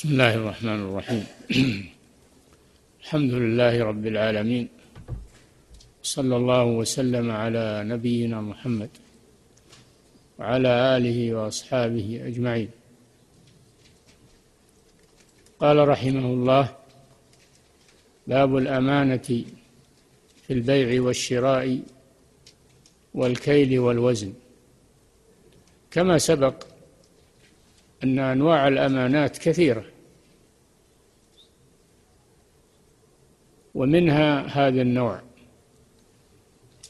بسم الله الرحمن الرحيم. الحمد لله رب العالمين. صلى الله وسلم على نبينا محمد وعلى آله وأصحابه أجمعين. قال رحمه الله باب الأمانة في البيع والشراء والكيل والوزن. كما سبق أن أنواع الأمانات كثيرة. ومنها هذا النوع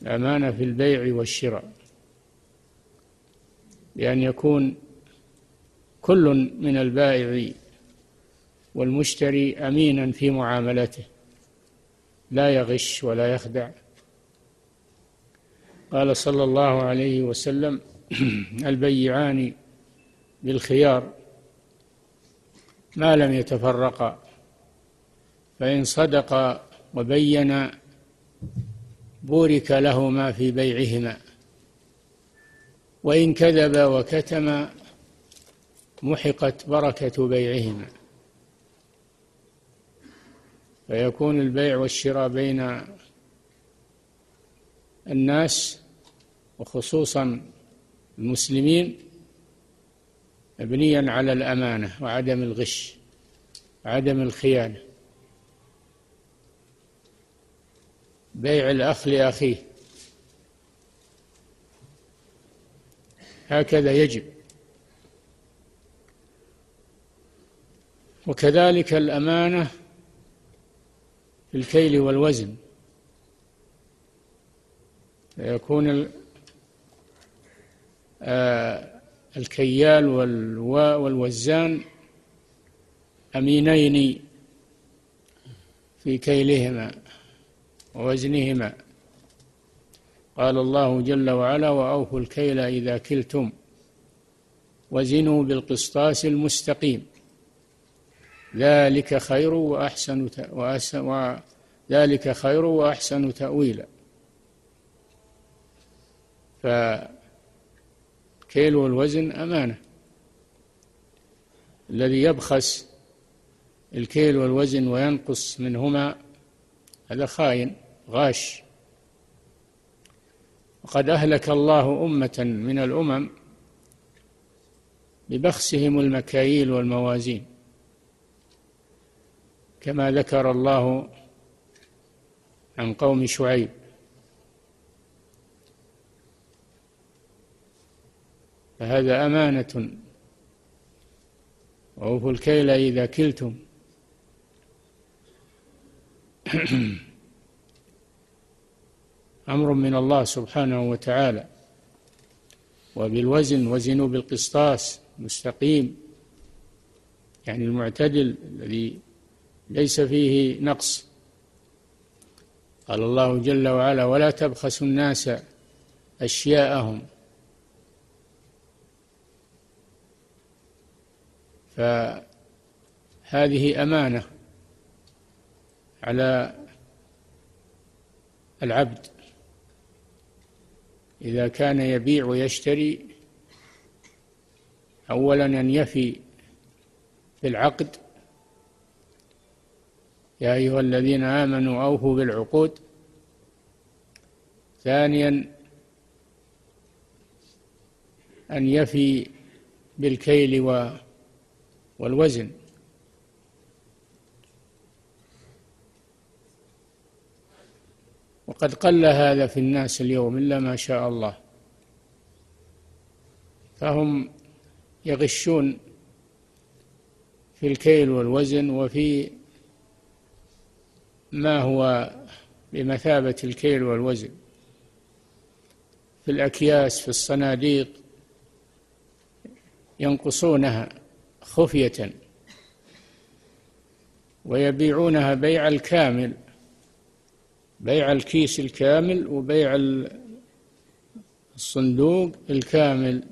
الأمانة في البيع والشراء. بأن يكون كل من البائع والمشتري أمينا في معاملته لا يغش ولا يخدع. قال صلى الله عليه وسلم البيعان بالخيار ما لم يتفرقا فإن صدقا وبينا بورك لهما في بيعهما وإن كذبا وكتما محقت بركة بيعهما. فيكون البيع والشراء بين الناس وخصوصا المسلمين مبنيا على الأمانة وعدم الغش وعدم الخيانة. بيع الأخ لأخيه. هكذا يجب. وكذلك الأمانة في الكيل والوزن. فيكون آه، الكيال والوزان أمينين في كيلهما ووزنهما. قال الله جل وعلا وأوفوا الكيل إذا كلتم وزنوا بالقسطاس المستقيم. ذلك خير وأحسن وذلك خير وأحسن تأويلا. ف الكيل والوزن أمانة. الذي يبخس الكيل والوزن وينقص منهما هذا خاين غاش. وقد أهلك الله أمة من الأمم ببخسهم المكاييل والموازين. كما ذكر الله عن قوم شعيب. فهذا أمانة. وأوفوا الكيل إذا كلتم. أمر من الله سبحانه وتعالى. وبالوزن وزنوا بالقسطاس مستقيم. يعني المعتدل الذي ليس فيه نقص. قال الله جل وعلا ولا تبخسوا الناس أشياءهم فهذه أمانة على العبد. إذا كان يبيع ويشتري أولا أن يفي بالعقد يا أيها الذين آمنوا أوفوا بالعقود. ثانيا أن يفي بالكيل والوزن. وقد قل هذا في الناس اليوم إلا ما شاء الله. فهم يغشون في الكيل والوزن وفي ما هو بمثابة الكيل والوزن. في الأكياس في الصناديق ينقصونها. خفية. ويبيعونها بيع الكامل بيع الكيس الكامل وبيع الصندوق الكامل.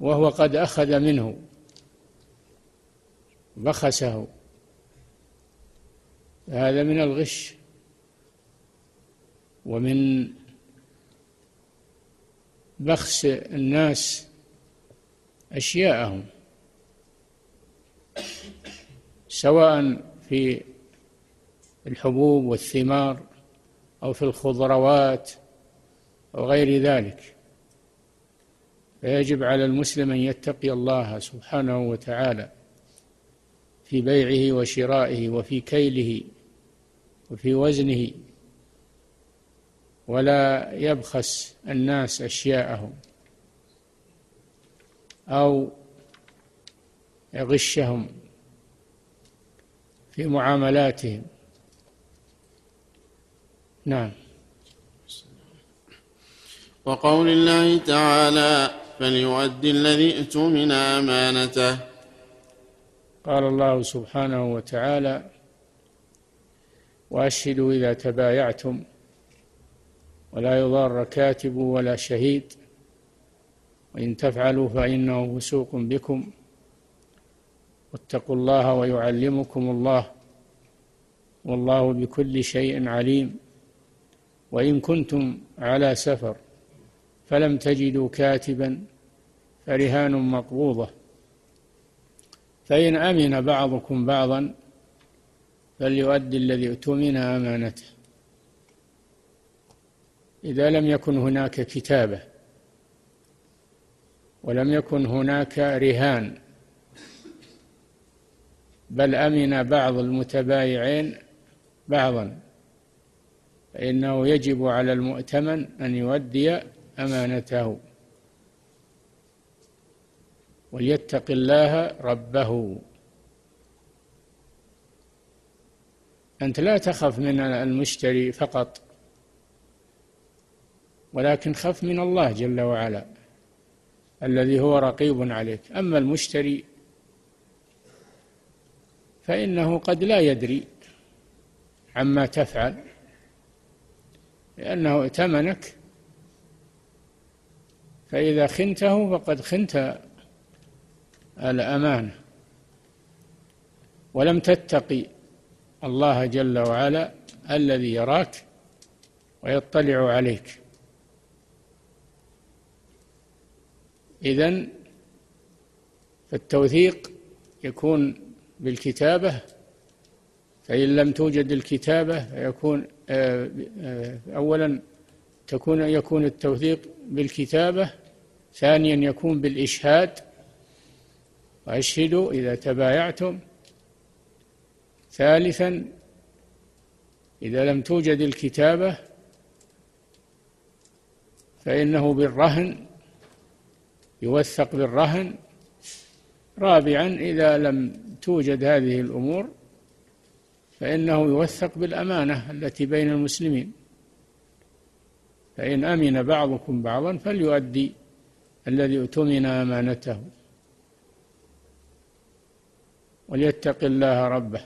وهو قد أخذ منه بخسه. هذا من الغش ومن بخس الناس أشياءهم سواء في الحبوب والثمار أو في الخضروات أو غير ذلك. فيجب على المسلم أن يتقي الله سبحانه وتعالى في بيعه وشرائه وفي كيله وفي وزنه ولا يبخس الناس أشياءهم. أو يغشهم في معاملاتهم. نعم. وقول الله تعالى فليؤدي الذي اؤتمن امانته. قال الله سبحانه وتعالى وأشهدوا إذا تبايعتم ولا يضار كاتب ولا شهيد. وإن تفعلوا فإنه فسوق بكم. واتقوا الله ويعلمكم الله. والله بكل شيء عليم. وإن كنتم على سفر فلم تجدوا كاتبا فرهان مقبوضة. فإن أمن بعضكم بعضا فليؤدي الذي اؤتمن أمانته. إذا لم يكن هناك كتابة ولم يكن هناك رهان. بل أمن بعض المتبايعين بعضا. فإنه يجب على المؤتمن أن يؤدي أمانته. وليتق الله ربه. أنت لا تخف من المشتري فقط. ولكن خف من الله جل وعلا. الذي هو رقيب عليك. أما المشتري فإنه قد لا يدري عما تفعل لأنه ائتمنك. فإذا خنته فقد خنت الأمانة. ولم تتقي الله جل وعلا الذي يراك ويطلع عليك. إذن فالتوثيق يكون بالكتابة فإن لم توجد الكتابة فيكون آه، آه، أولا تكون يكون التوثيق بالكتابة ثانيا يكون بالإشهاد. وأشهدوا إذا تبايعتم. ثالثا إذا لم توجد الكتابة فإنه بالرهن. يوثق بالرهن رابعا إذا لم توجد هذه الأمور فإنه يوثق بالأمانة التي بين المسلمين. فإن أمن بعضكم بعضا فليؤدي الذي اؤتمن أمانته. وليتق الله ربه.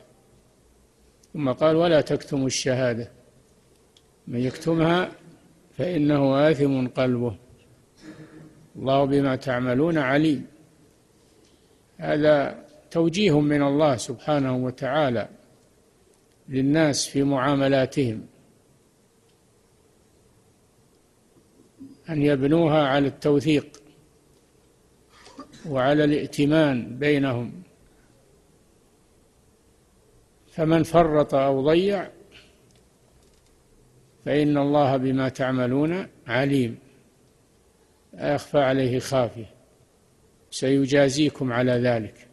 ثم قال ولا تكتموا الشهادة. من يكتمها فإنه آثم قلبه. الله بما تعملون عليم. هذا توجيه من الله سبحانه وتعالى للناس في معاملاتهم. أن يبنوها على التوثيق وعلى الائتمان بينهم. فمن فرط أو ضيع فإن الله بما تعملون عليم. لا يخفى عليه خافية. سيجازيكم على ذلك.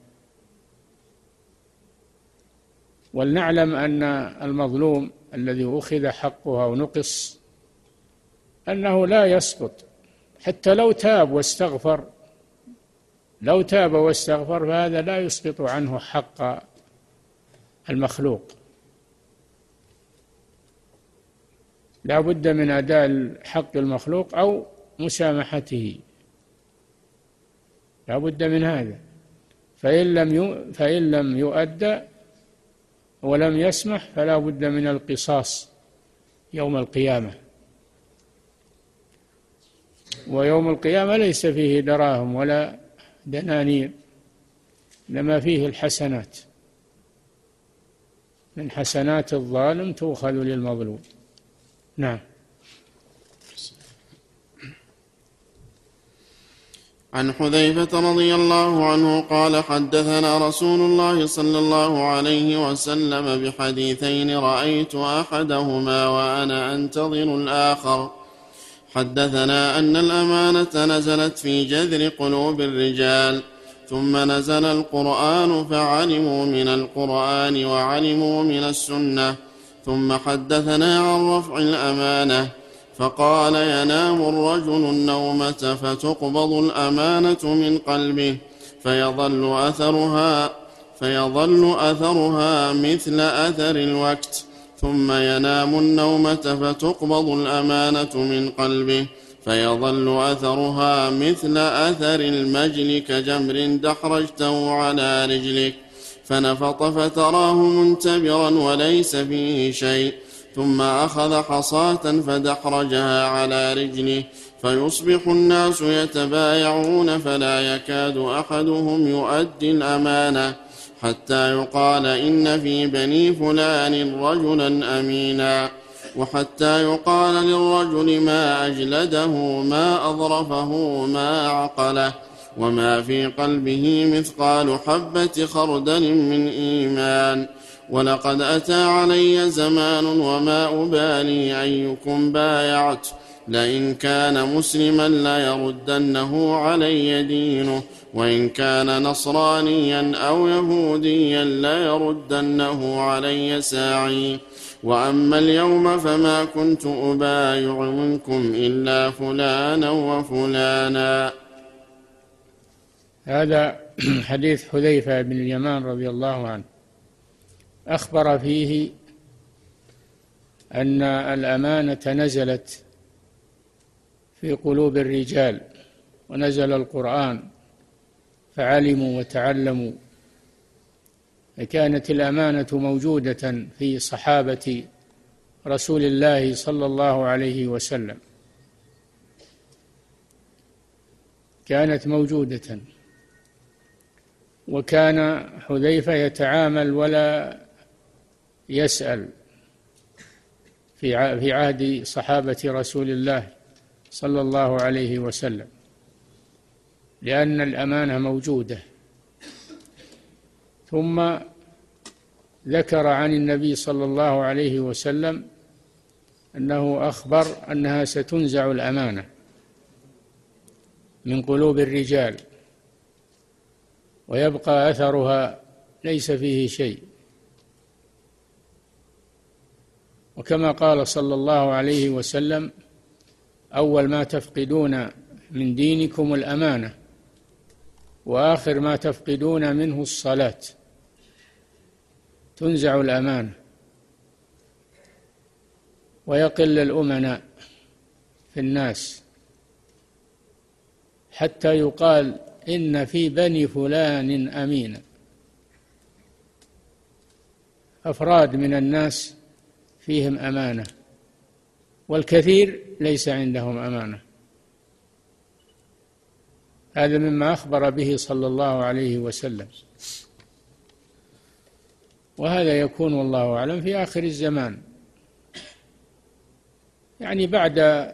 ولنعلم أن المظلوم الذي أخذ حقه أو نقص أنه لا يسقط. حتى لو تاب واستغفر لو تاب واستغفر فهذا لا يسقط عنه حق المخلوق. لا بد من أداء حق المخلوق أو مسامحته. لا بد من هذا. فإن لم فإن لم يؤدى ولم يسمح فلا بد من القصاص يوم القيامة. ويوم القيامة ليس فيه دراهم ولا دنانير إنما فيه الحسنات. من حسنات الظالم تؤخذ للمظلوم. نعم. عن حذيفة رضي الله عنه قال حدثنا رسول الله صلى الله عليه وسلم بحديثين رأيت أحدهما وأنا أنتظر الآخر. حدثنا أن الأمانة نزلت في جذر قلوب الرجال ثم نزل القرآن فعلموا من القرآن وعلموا من السنة ثم حدثنا عن رفع الأمانة فقال ينام الرجل النومة فتقبض الأمانة من قلبه فيظل أثرها فيظل أثرها مثل أثر الوقت ثم ينام النومة فتقبض الأمانة من قلبه فيظل أثرها مثل أثر المجل كجمر دحرجته على رجلك فنفط فتراه منتبرا وليس فيه شيء ثم أخذ حصاة فدحرجها على رجله فيصبح الناس يتبايعون فلا يكاد أحدهم يؤدي الأمانة حتى يقال إن في بني فلان رجلا أمينا وحتى يقال للرجل ما أجلده ما أظرفه ما عقله وما في قلبه مثقال حبة خردل من إيمان. ولقد أتى علي زمان وما أبالي أيكم بايعت. لئن كان مسلما ليردنه علي دينه وإن كان نصرانيا أو يهوديا ليردنه علي ساعي. وأما اليوم فما كنت أبايع منكم إلا فلانا وفلانا. هذا حديث حذيفة بن اليمان رضي الله عنه. أخبر فيه أن الأمانة نزلت في قلوب الرجال ونزل القرآن فعلموا وتعلموا كانت الأمانة موجودة في صحابة رسول الله صلى الله عليه وسلم. كانت موجودة وكان حذيفة يتعامل ولا يسأل في في عهد صحابة رسول الله صلى الله عليه وسلم لأن الأمانة موجودة. ثم ذكر عن النبي صلى الله عليه وسلم أنه أخبر أنها ستنزع الأمانة من قلوب الرجال ويبقى أثرها ليس فيه شيء. وكما قال صلى الله عليه وسلم أول ما تفقدون من دينكم الأمانة وآخر ما تفقدون منه الصلاة. تنزع الأمانة ويقل الأمناء في الناس حتى يقال إن في بني فلان أمينا أفراد من الناس فيهم أمانة والكثير ليس عندهم أمانة. هذا مما أخبر به صلى الله عليه وسلم. وهذا يكون والله أعلم في آخر الزمان. يعني بعد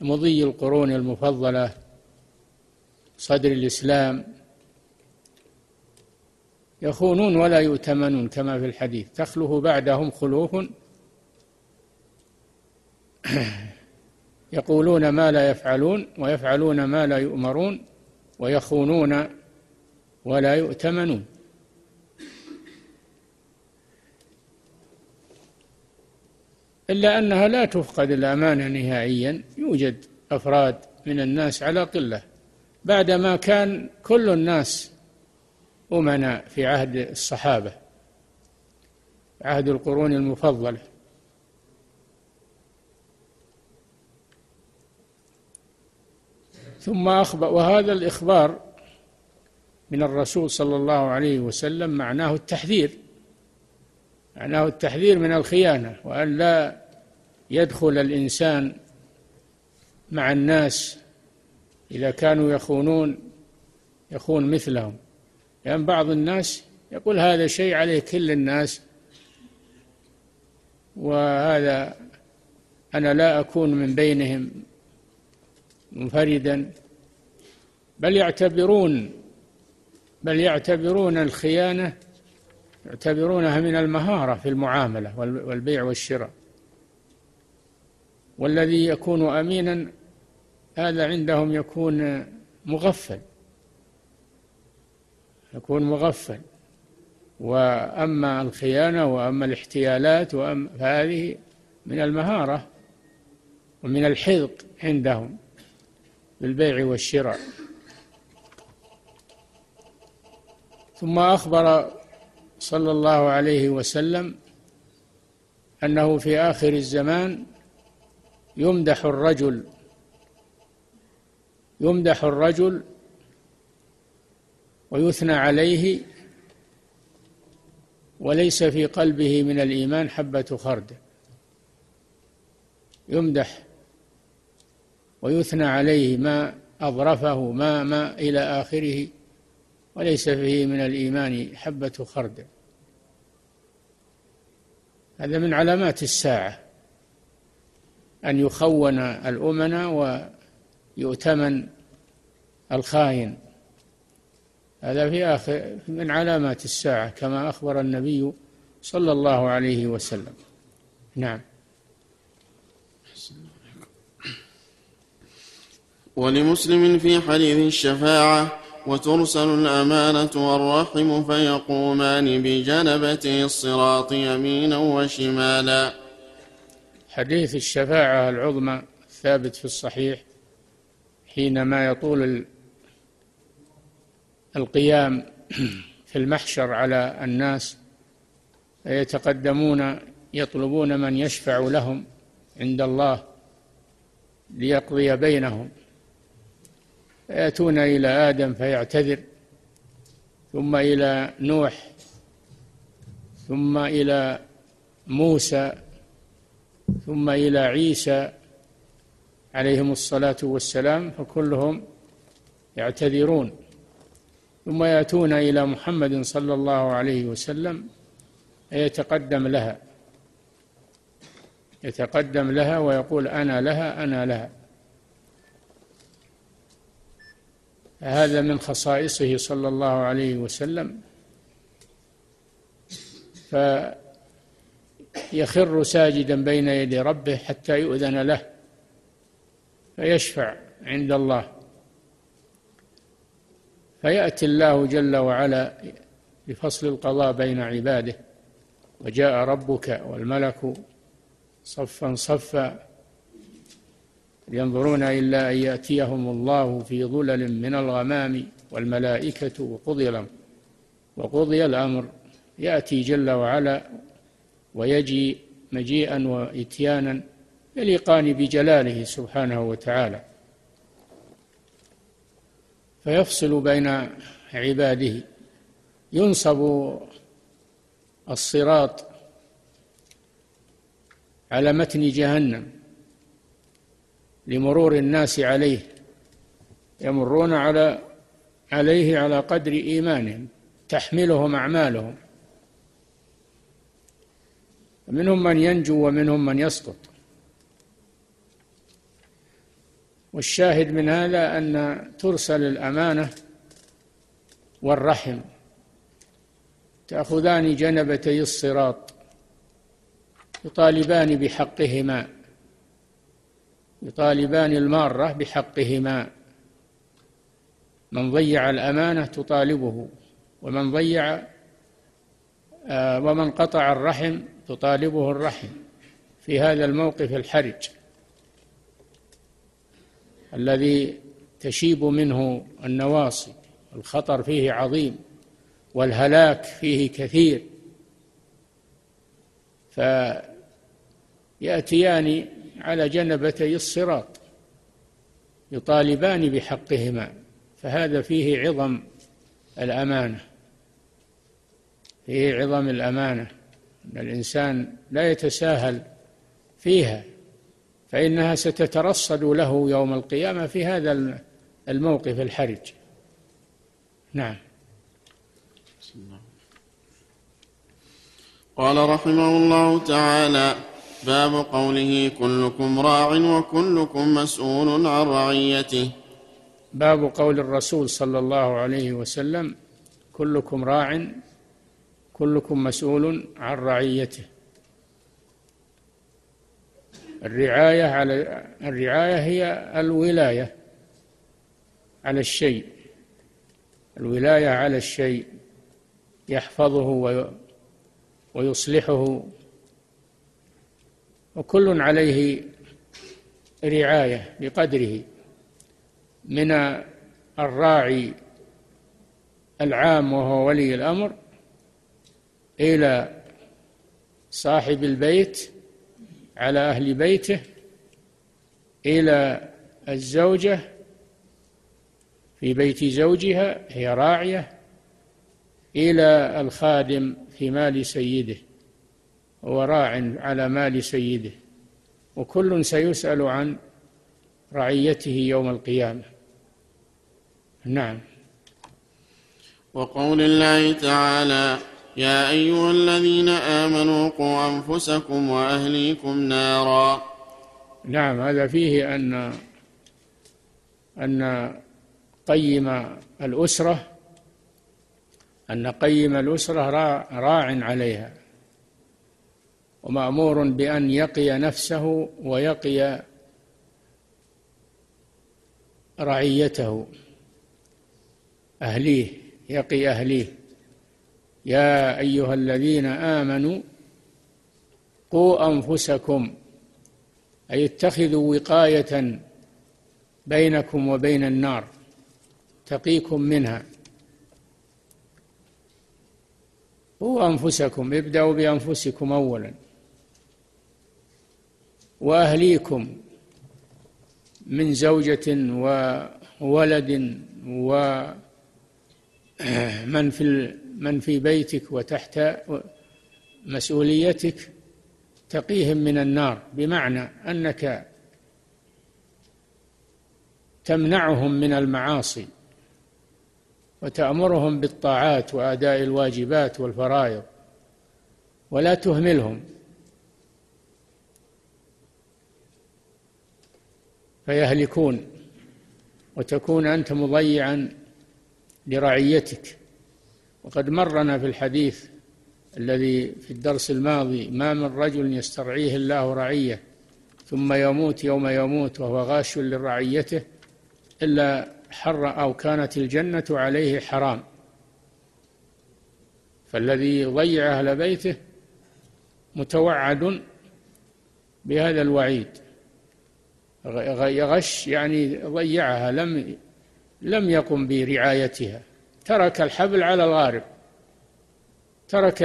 مضي القرون المفضلة صدر الإسلام يخونون ولا يؤتمنون كما في الحديث. تخلف بعدهم خلوف يقولون ما لا يفعلون ويفعلون ما لا يؤمرون ويخونون ولا يؤتمنون. إلا أنها لا تفقد الأمانة نهائيا يوجد أفراد من الناس على قلة. بعدما كان كل الناس أمناء في عهد الصحابة عهد القرون المفضلة. ثم أخبر وهذا الإخبار من الرسول صلى الله عليه وسلم معناه التحذير. معناه التحذير من الخيانة وأن لا يدخل الإنسان مع الناس إذا كانوا يخونون يخون مثلهم. لأن يعني بعض الناس يقول هذا شيء عليه كل الناس وهذا أنا لا أكون من بينهم. منفردا. بل يعتبرون بل يعتبرون الخيانة يعتبرونها من المهارة في المعاملة والبيع والشراء. والذي يكون أمينا هذا عندهم يكون مغفل. يكون مغفل. وأما الخيانة وأما الاحتيالات وأما فهذه من المهارة ومن الحذق عندهم. بالبيع والشراء. ثم أخبر صلى الله عليه وسلم أنه في آخر الزمان يمدح الرجل يمدح الرجل ويثنى عليه وليس في قلبه من الإيمان حبة خردل. يمدح ويثنى عليه ما أظرفه ما ما إلى آخره وليس فيه من الإيمان حبة خردل هذا من علامات الساعة أن يخون الأمنا ويؤتمن الخاين. هذا في آخر من علامات الساعة كما أخبر النبي صلى الله عليه وسلم. نعم. ولمسلم في حديث الشفاعة وترسل الأمانة والرحم فيقومان بجنبتي الصراط يمينا وشمالا. حديث الشفاعة العظمى ثابت في الصحيح حينما يطول القيام في المحشر على الناس يتقدمون يطلبون من يشفع لهم عند الله ليقضي بينهم. يأتون إلى آدم فيعتذر ثم إلى نوح ثم إلى موسى ثم إلى عيسى عليهم الصلاة والسلام فكلهم يعتذرون. ثم يأتون إلى محمد صلى الله عليه وسلم يتقدم لها يتقدم لها ويقول أنا لها أنا لها. هذا من خصائصه صلى الله عليه وسلم. فيخر ساجدا بين يدي ربه حتى يؤذن له فيشفع عند الله. فيأتي الله جل وعلا لفصل القضاء بين عباده وجاء ربك والملك صفا صفا ينظرون إلا أن يأتيهم الله في ظلل من الغمام والملائكة وقضي الأمر. وقضي الأمر. يأتي جل وعلا ويجي مجيئا وإتيانا يليقان بجلاله سبحانه وتعالى. فيفصل بين عباده. ينصب الصراط على متن جهنم. لمرور الناس عليه يمرون على عليه على قدر إيمانهم تحملهم أعمالهم. منهم من ينجو ومنهم من يسقط. والشاهد من هذا أن ترسل الأمانة والرحم تأخذان جنبتي الصراط يطالبان بحقهما. يطالبان المارة بحقهما. من ضيع الأمانة تطالبه ومن ضيع آه، ومن قطع الرحم تطالبه الرحم. في هذا الموقف الحرج الذي تشيب منه النواصي. الخطر فيه عظيم والهلاك فيه كثير. فيأتيان على جنبتي الصراط يطالبان بحقهما فهذا فيه عظم الأمانة فيه عظم الأمانة أن الإنسان لا يتساهل فيها فإنها ستترصد له يوم القيامة في هذا الموقف الحرج. نعم. قال رحمه الله تعالى باب قوله كلكم راع وكلكم مسؤول عن رعيته. باب قول الرسول صلى الله عليه وسلم كلكم راع كلكم مسؤول عن رعيته. الرعاية على الرعاية هي الولاية على الشيء. الولاية على الشيء. يحفظه ويصلحه. وكل عليه رعاية بقدره من الراعي العام وهو ولي الأمر إلى صاحب البيت على أهل بيته إلى الزوجة في بيت زوجها هي راعية إلى الخادم في مال سيده. هو راع على مال سيده وكل سيسأل عن رعيته يوم القيامة. نعم. وقول الله تعالى يا أيها الذين آمنوا قوا أنفسكم وأهليكم نارا. نعم هذا فيه أن أن قيم الأسرة أن قيم الأسرة راع عليها. ومأمور بأن يقي نفسه ويقي رعيته أهليه يقي أهليه. يا أيها الذين آمنوا قوا أنفسكم أي اتخذوا وقاية بينكم وبين النار تقيكم منها. قوا أنفسكم ابدأوا بأنفسكم أولا. وأهليكم من زوجة وولد ومن في من في بيتك وتحت مسؤوليتك تقيهم من النار بمعنى أنك تمنعهم من المعاصي وتأمرهم بالطاعات وأداء الواجبات والفرائض ولا تهملهم. فيهلكون وتكون أنت مضيعا لرعيتك. وقد مرنا في الحديث الذي في الدرس الماضي ما من رجل يسترعيه الله رعية ثم يموت يوم يموت وهو غاش لرعيته إلا حر أو كانت الجنة عليه حرام. فالذي يضيع أهل بيته متوعد بهذا الوعيد. يغش يعني ضيعها لم لم يقم برعايتها. ترك الحبل على الغارب. ترك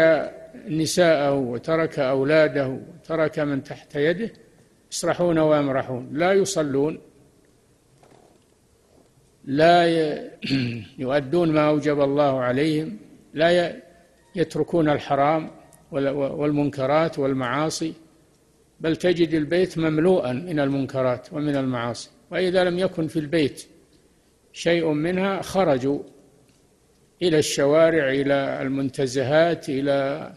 نساءه وترك أولاده وترك من تحت يده. يسرحون ويمرحون لا يصلون. لا يؤدون ما أوجب الله عليهم. لا يتركون الحرام والمنكرات والمعاصي. بل تجد البيت مملوءا من المنكرات ومن المعاصي. وإذا لم يكن في البيت شيء منها خرجوا إلى الشوارع إلى المنتزهات إلى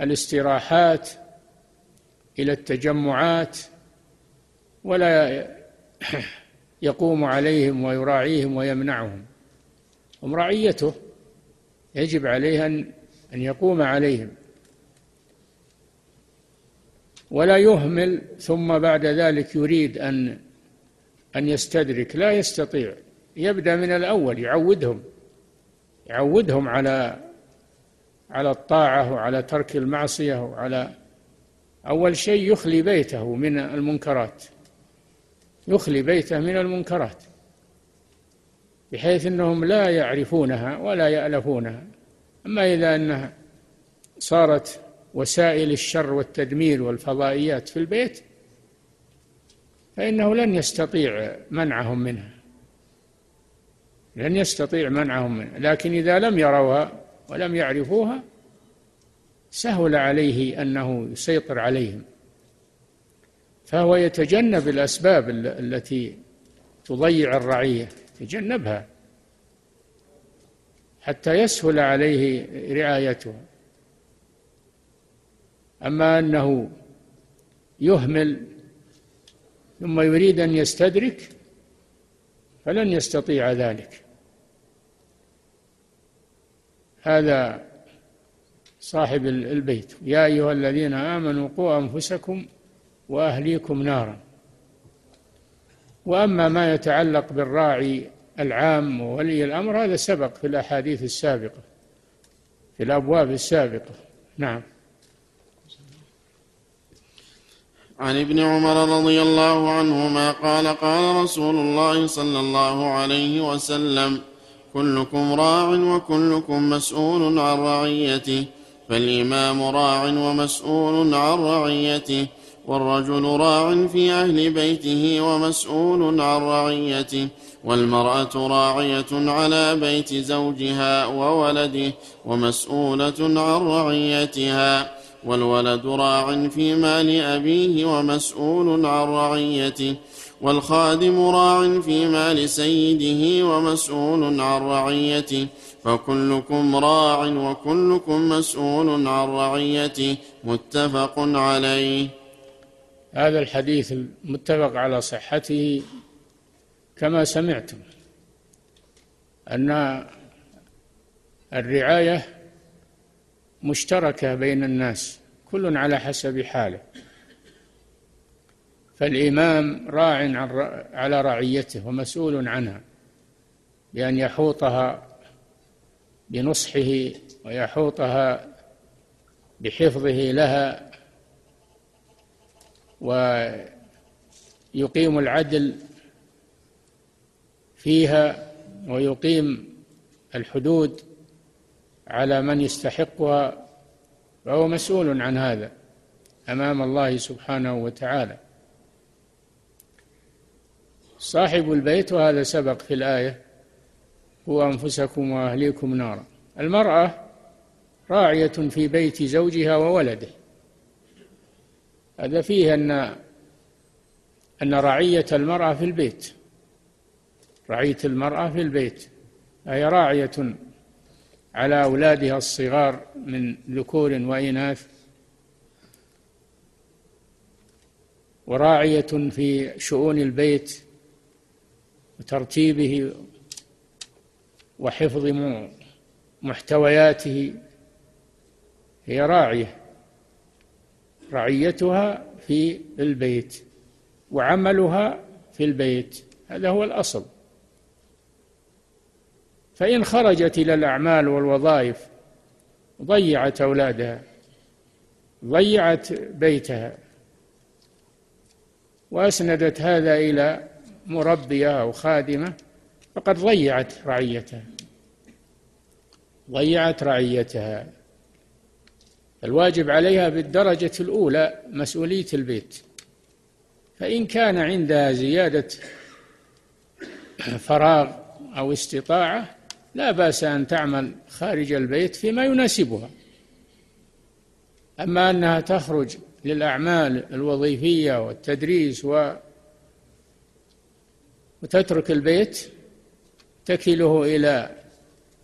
الاستراحات إلى التجمعات ولا يقوم عليهم ويراعيهم ويمنعهم. هم رعيته يجب عليه أن يقوم عليهم. ولا يهمل ثم بعد ذلك يريد أن أن يستدرك. لا يستطيع. يبدأ من الأول يعودهم. يعودهم على على الطاعة وعلى ترك المعصية وعلى أول شيء يخلي بيته من المنكرات. يخلي بيته من المنكرات بحيث أنهم لا يعرفونها ولا يألفونها. أما إذا أنها صارت وسائل الشر والتدمير والفضائيات في البيت فإنه لن يستطيع منعهم منها. لن يستطيع منعهم منها. لكن إذا لم يروها ولم يعرفوها سهل عليه أنه يسيطر عليهم. فهو يتجنب الأسباب التي تضيع الرعية. يتجنبها. حتى يسهل عليه رعايتها أما أنه يهمل ثم يريد أن يستدرك فلن يستطيع ذلك. هذا صاحب البيت. يا أيها الذين آمنوا قوا أنفسكم وأهليكم نارا. وأما ما يتعلق بالراعي العام وولي الأمر هذا سبق في الأحاديث السابقة في الأبواب السابقة. نعم. عن ابن عمر رضي الله عنهما قال قال رسول الله صلى الله عليه وسلم كلكم راع وكلكم مسؤول عن رعيته فالإمام راع ومسؤول عن رعيته والرجل راع في أهل بيته ومسؤول عن رعيته والمرأة راعية على بيت زوجها وولده ومسؤولة عن رعيتها. والولد راع في مال أبيه ومسؤول عن رعيته والخادم راع في مال سيده ومسؤول عن رعيته فكلكم راع وكلكم مسؤول عن رعيته متفق عليه. هذا الحديث المتفق على صحته كما سمعتم أن الرعاية مشتركة بين الناس كل على حسب حاله. فالإمام راع على رعيته ومسؤول عنها بأن يحوطها بنصحه ويحوطها بحفظه لها ويقيم العدل فيها ويقيم الحدود على من يستحقها فهو مسؤول عن هذا أمام الله سبحانه وتعالى. صاحب البيت وهذا سبق في الآية هو أنفسكم وأهليكم نارا. المرأة راعية في بيت زوجها وولده. هذا فيه أن أن رعية المرأة في البيت. رعية المرأة في البيت هي راعية على أولادها الصغار من ذكور وإناث وراعية في شؤون البيت وترتيبه وحفظ محتوياته. هي راعية رعيتها في البيت وعملها في البيت. هذا هو الأصل. فإن خرجت إلى الأعمال والوظائف ضيعت أولادها ضيعت بيتها وأسندت هذا إلى مربية أو خادمة فقد ضيعت رعيتها. ضيعت رعيتها. الواجب عليها بالدرجة الأولى مسؤولية البيت. فإن كان عندها زيادة فراغ أو استطاعة لا بأس أن تعمل خارج البيت فيما يناسبها. أما أنها تخرج للأعمال الوظيفية والتدريس و وتترك البيت تكله إلى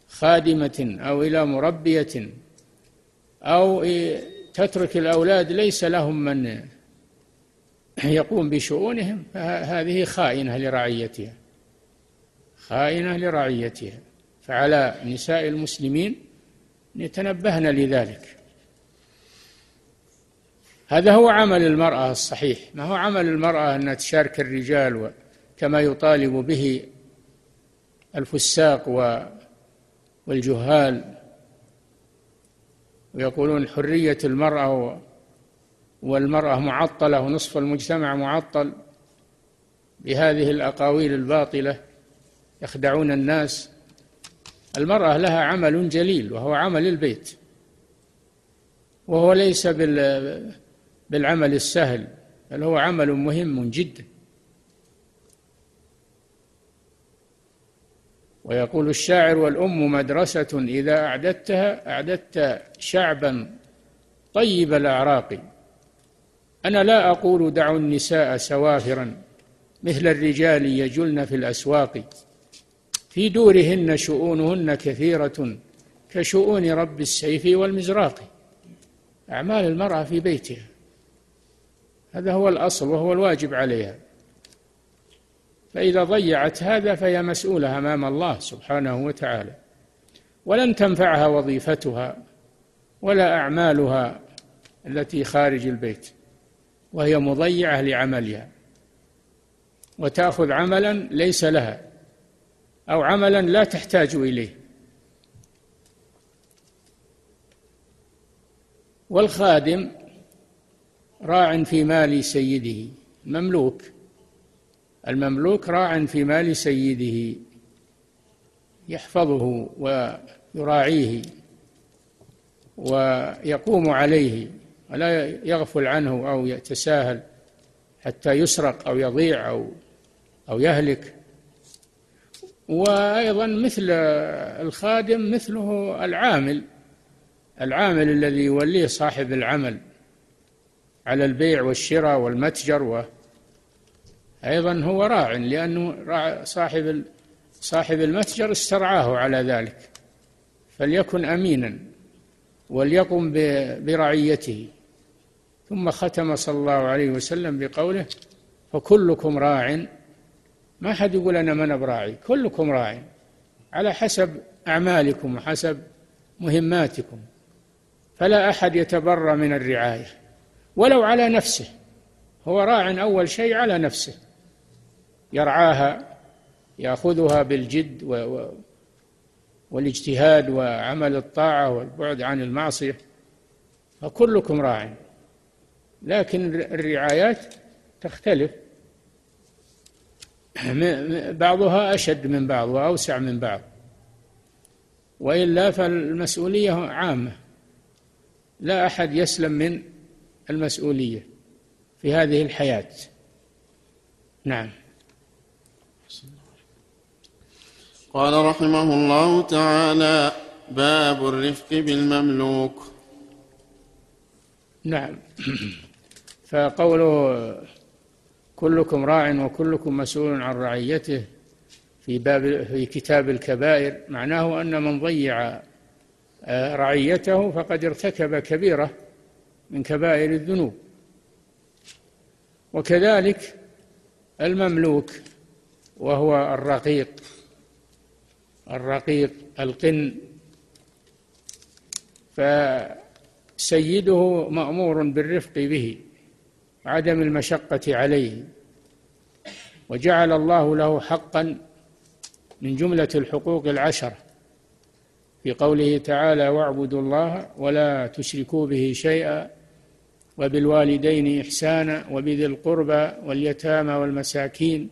خادمة أو إلى مربية أو تترك الأولاد ليس لهم من يقوم بشؤونهم فهذه خائنة لرعيتها. خائنة لرعيتها. فعلى نساء المسلمين أن يتنبهن لذلك. هذا هو عمل المرأة الصحيح. ما هو عمل المرأة أنها تشارك الرجال كما يطالب به الفساق والجهال. ويقولون حرية المرأة والمرأة معطلة ونصف المجتمع معطل. بهذه الأقاويل الباطلة يخدعون الناس. المرأة لها عمل جليل وهو عمل البيت. وهو ليس بالعمل السهل بل هو عمل مهم جدا. ويقول الشاعر والأم مدرسة إذا أعددتها أعددت شعبا طيب الأعراق. أنا لا أقول دعوا النساء سوافرا مثل الرجال يجلن في الأسواق. في دورهن شؤونهن كثيرة كشؤون رب السيف والمزراق. أعمال المرأة في بيتها. هذا هو الأصل وهو الواجب عليها. فإذا ضيعت هذا فهي مسؤولة أمام الله سبحانه وتعالى. ولن تنفعها وظيفتها ولا أعمالها التي خارج البيت. وهي مضيعة لعملها. وتأخذ عملا ليس لها. أو عملا لا تحتاج إليه. والخادم راع في مال سيده مملوك. المملوك راع في مال سيده يحفظه ويراعيه ويقوم عليه ولا يغفل عنه أو يتساهل حتى يسرق أو يضيع أو أو يهلك. وأيضا مثل الخادم مثله العامل العامل الذي يوليه صاحب العمل على البيع والشراء والمتجر و أيضا هو راع لأنه راع صاحب صاحب المتجر استرعاه على ذلك فليكن أمينا وليقم برعيته. ثم ختم صلى الله عليه وسلم بقوله فكلكم راع ما حد يقول أنا من براعي كلكم راع على حسب أعمالكم وحسب مهماتكم. فلا أحد يتبرى من الرعاية. ولو على نفسه. هو راع أول شيء على نفسه. يرعاها يأخذها بالجد والاجتهاد وعمل الطاعة والبعد عن المعصية. فكلكم راع. لكن الرعايات تختلف. بعضها أشد من بعض وأوسع من بعض. وإلا فالمسؤولية عامة. لا أحد يسلم من المسؤولية في هذه الحياة. نعم. قال رحمه الله تعالى باب الرفق بالمملوك. نعم. فقوله كلكم راع وكلكم مسؤول عن رعيته في باب في كتاب الكبائر. معناه أن من ضيع آه، رعيته فقد ارتكب كبيرة من كبائر الذنوب. وكذلك المملوك وهو الرقيق الرقيق القن. فسيده مأمور بالرفق به. عدم المشقة عليه وجعل الله له حقا من جملة الحقوق العشرة في قوله تعالى واعبدوا الله ولا تشركوا به شيئا وبالوالدين إحسانا وبذي القربى واليتامى والمساكين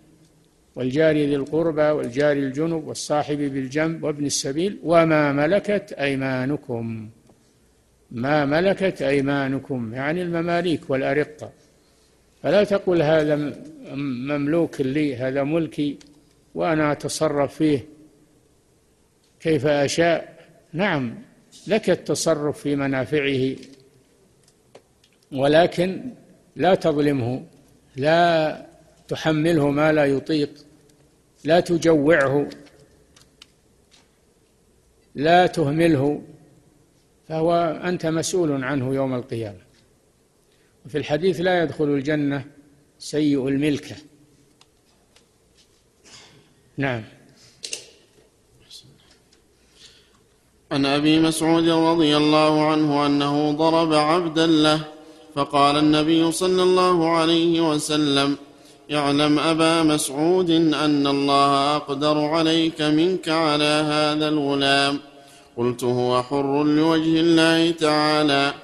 والجار ذي القربى والجار الجنب والصاحب بالجنب وابن السبيل وما ملكت أيمانكم. ما ملكت أيمانكم يعني المماليك والأرقة. فلا تقل هذا مملوك لي هذا ملكي وأنا أتصرف فيه كيف أشاء. نعم لك التصرف في منافعه ولكن لا تظلمه لا تحمله ما لا يطيق لا تجوعه لا تهمله فهو أنت مسؤول عنه يوم القيامة. وفي الحديث لا يدخل الجنة سيء الملكه نعم. عن أبي مسعود رضي الله عنه أنه ضرب عبدا له فقال النبي صلى الله عليه وسلم اعلم أبا مسعود أن الله أقدر عليك منك على هذا الغلام قلت هو حر لوجه الله تعالى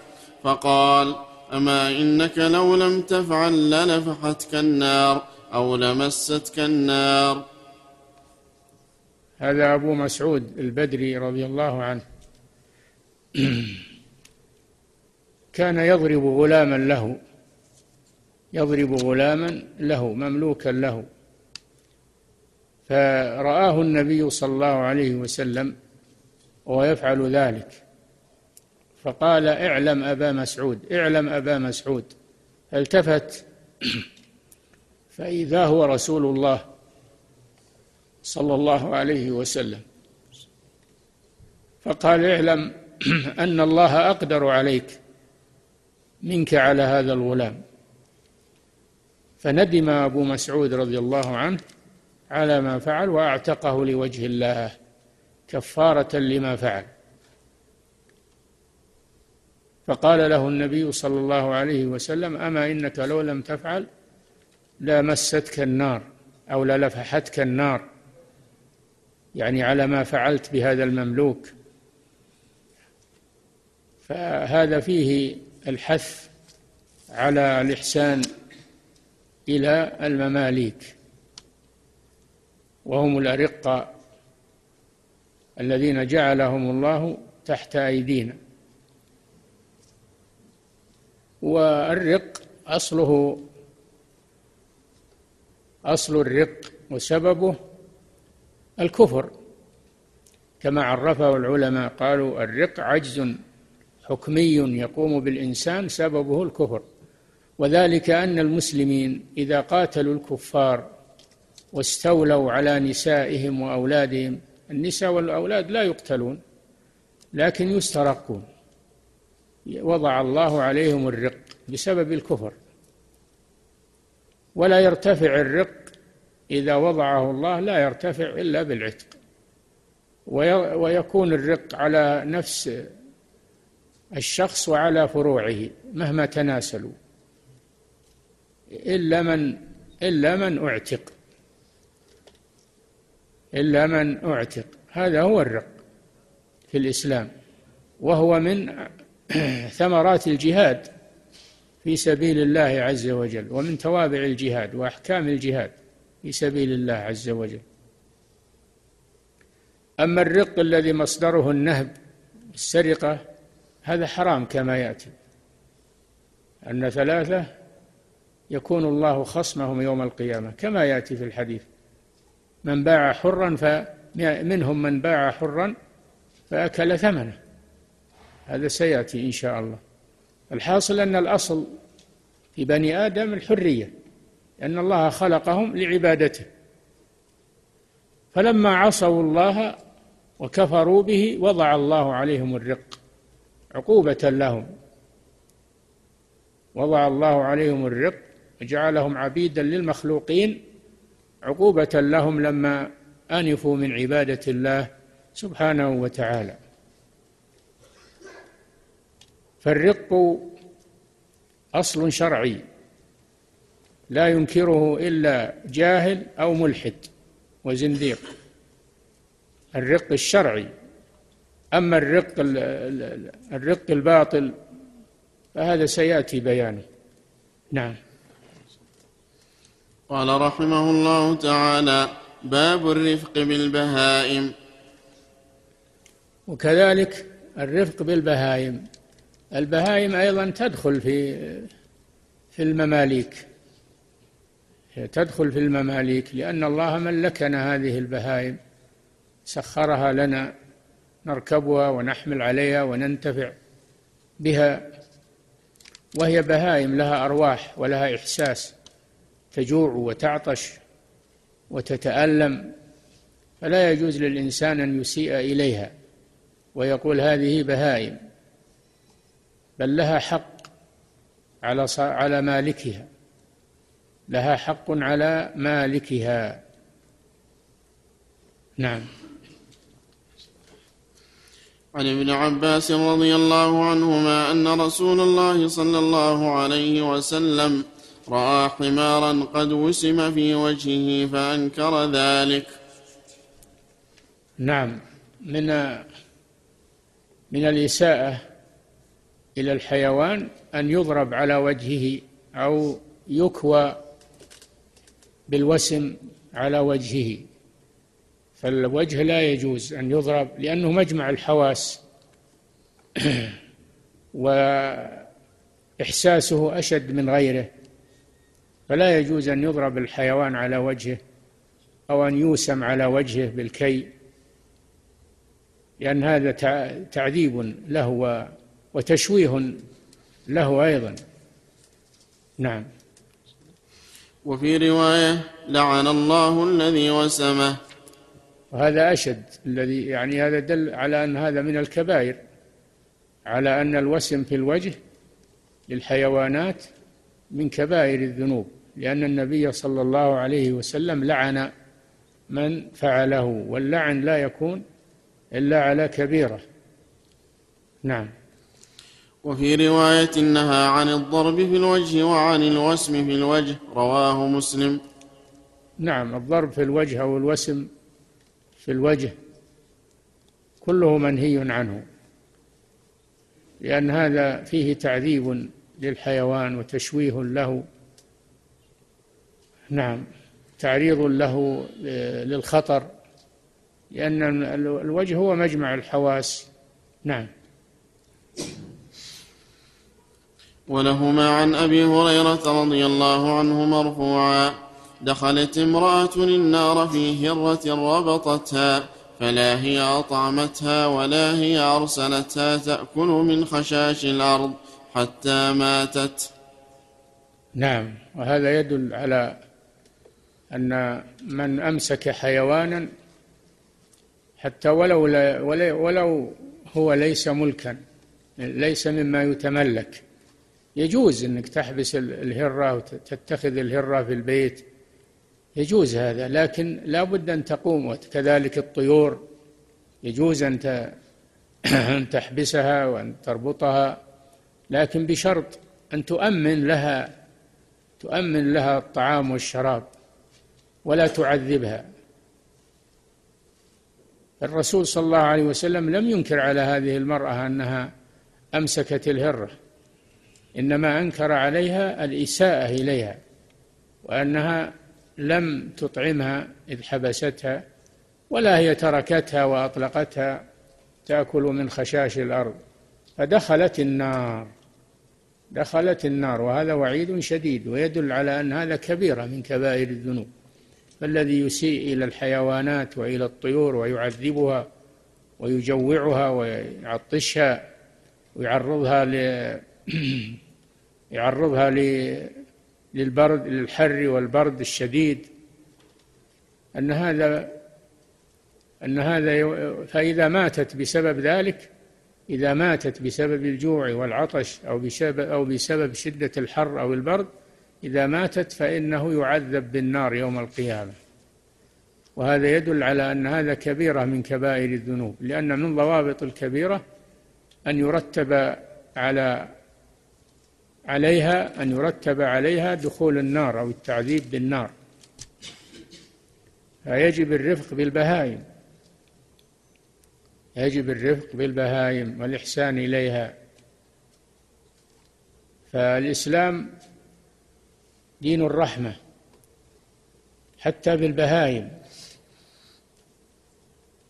فقال اما انك لو لم تفعل لنفحتك النار أو لمستك النار هذا أبو مسعود البدري رضي الله عنه. كان يضرب غلاما له. يضرب غلاما له مملوكا له. فرآه النبي صلى الله عليه وسلم وهو يفعل ذلك. فقال اعلم أبا مسعود اعلم أبا مسعود. التفت فإذا هو رسول الله صلى الله عليه وسلم. فقال اعلم أن الله أقدر عليك منك على هذا الغلام. فندم أبو مسعود رضي الله عنه على ما فعل وأعتقه لوجه الله كفارة لما فعل. فقال له النبي صلى الله عليه وسلم أما إنك لو لم تفعل لمستك النار أو للفحتك النار. يعني على ما فعلت بهذا المملوك. فهذا فيه الحث على الإحسان إلى المماليك وهم الأرقة الذين جعلهم الله تحت أيدينا. والرق أصله أصل الرق وسببه الكفر. كما عرفه العلماء قالوا الرق عجز حكمي يقوم بالإنسان سببه الكفر. وذلك أن المسلمين إذا قاتلوا الكفار واستولوا على نسائهم وأولادهم النساء والأولاد لا يقتلون لكن يسترقون. وضع الله عليهم الرق بسبب الكفر. ولا يرتفع الرق إذا وضعه الله لا يرتفع إلا بالعتق. ويكون الرق على نفس الشخص وعلى فروعه مهما تناسلوا. إلا من إلا من أعتق. إلا من أعتق. هذا هو الرق في الإسلام. وهو من ثمرات الجهاد في سبيل الله عز وجل ومن توابع الجهاد وأحكام الجهاد في سبيل الله عز وجل. أما الرق الذي مصدره النهب السرقة هذا حرام كما يأتي. أن ثلاثة يكون الله خصمهم يوم القيامة كما يأتي في الحديث. من باع حرا فمنهم من باع حرا فأكل ثمنه. هذا سيأتي إن شاء الله. الحاصل أن الأصل في بني آدم الحرية لأن الله خلقهم لعبادته. فلما عصوا الله وكفروا به وضع الله عليهم الرق عقوبة لهم. وضع الله عليهم الرق وجعلهم عبيدا للمخلوقين عقوبة لهم لما أنفوا من عبادة الله سبحانه وتعالى. فالرق أصل شرعي لا ينكره إلا جاهل أو ملحد وزنديق. الرق الشرعي. أما الرق الرق الباطل فهذا سيأتي بيانه. نعم. قال رحمه الله تعالى باب الرفق بالبهائم. وكذلك الرفق بالبهائم. البهائم أيضا تدخل في في المماليك. تدخل في المماليك لأن الله ملكنا هذه البهائم. سخرها لنا نركبها ونحمل عليها وننتفع بها. وهي بهائم لها أرواح ولها إحساس. تجوع وتعطش وتتألم. فلا يجوز للإنسان أن يسيء إليها. ويقول هذه بهائم. بل لها حق على على مالكها. لها حق على مالكها. نعم. عن ابن عباس رضي الله عنهما أن رسول الله صلى الله عليه وسلم رأى حمارا قد وسم في وجهه فأنكر ذلك. نعم. من من الإساءة إلى الحيوان أن يضرب على وجهه أو يكوى بالوسم على وجهه. فالوجه لا يجوز أن يضرب لأنه مجمع الحواس. وإحساسه أشد من غيره. فلا يجوز أن يضرب الحيوان على وجهه أو أن يوسم على وجهه بالكي لأن هذا تعذيب له وتشويه له أيضا. نعم. وفي رواية لعن الله الذي وسمه. وهذا أشد الذي يعني هذا دل على أن هذا من الكبائر على أن الوسم في الوجه للحيوانات من كبائر الذنوب لأن النبي صلى الله عليه وسلم لعن من فعله واللعن لا يكون إلا على كبيرة. نعم. وفي رواية نهى عن الضرب في الوجه وعن الوسم في الوجه. رواه مسلم. نعم الضرب في الوجه أو الوسم في الوجه كله منهي عنه لأن هذا فيه تعذيب للحيوان وتشويه له. نعم تعريض له للخطر لأن الوجه هو مجمع الحواس. نعم. ولهما عن أبي هريرة رضي الله عنه مرفوعا. دخلت امرأة النار في هرة ربطتها فلا هي أطعمتها ولا هي أرسلتها تأكل من خشاش الأرض حتى ماتت. نعم وهذا يدل على أن من أمسك حيوانا حتى ولو ولو هو ليس ملكا ليس مما يتملك. يجوز إنك تحبس الهرة وتتخذ الهرة في البيت. يجوز هذا لكن لا بد أن تقوم وكذلك الطيور. يجوز أن أن تحبسها وأن تربطها لكن بشرط أن تؤمن لها تؤمن لها الطعام والشراب ولا تعذبها. الرسول صلى الله عليه وسلم لم ينكر على هذه المرأة أنها أمسكت الهرة. إنما أنكر عليها الإساءة إليها وأنها لم تطعمها إذ حبستها ولا هي تركتها وأطلقتها تأكل من خشاش الأرض فدخلت النار دخلت النار وهذا وعيد شديد ويدل على أن هذا كبيره من كبائر الذنوب فالذي يسيء إلى الحيوانات وإلى الطيور ويعذبها ويجوعها ويعطشها ويعرضها يعرضها للبرد للحر والبرد الشديد. أن هذا أن هذا فإذا ماتت بسبب ذلك إذا ماتت بسبب الجوع والعطش أو بسبب أو بسبب شدة الحر أو البرد إذا ماتت فإنه يعذب بالنار يوم القيامة. وهذا يدل على أن هذا كبيرة من كبائر الذنوب لأن من ضوابط الكبيرة أن يرتب على عليها أن يرتب عليها دخول النار أو التعذيب بالنار. فيجب الرفق بالبهائم. يجب الرفق بالبهائم والإحسان إليها. فالإسلام دين الرحمة حتى بالبهائم.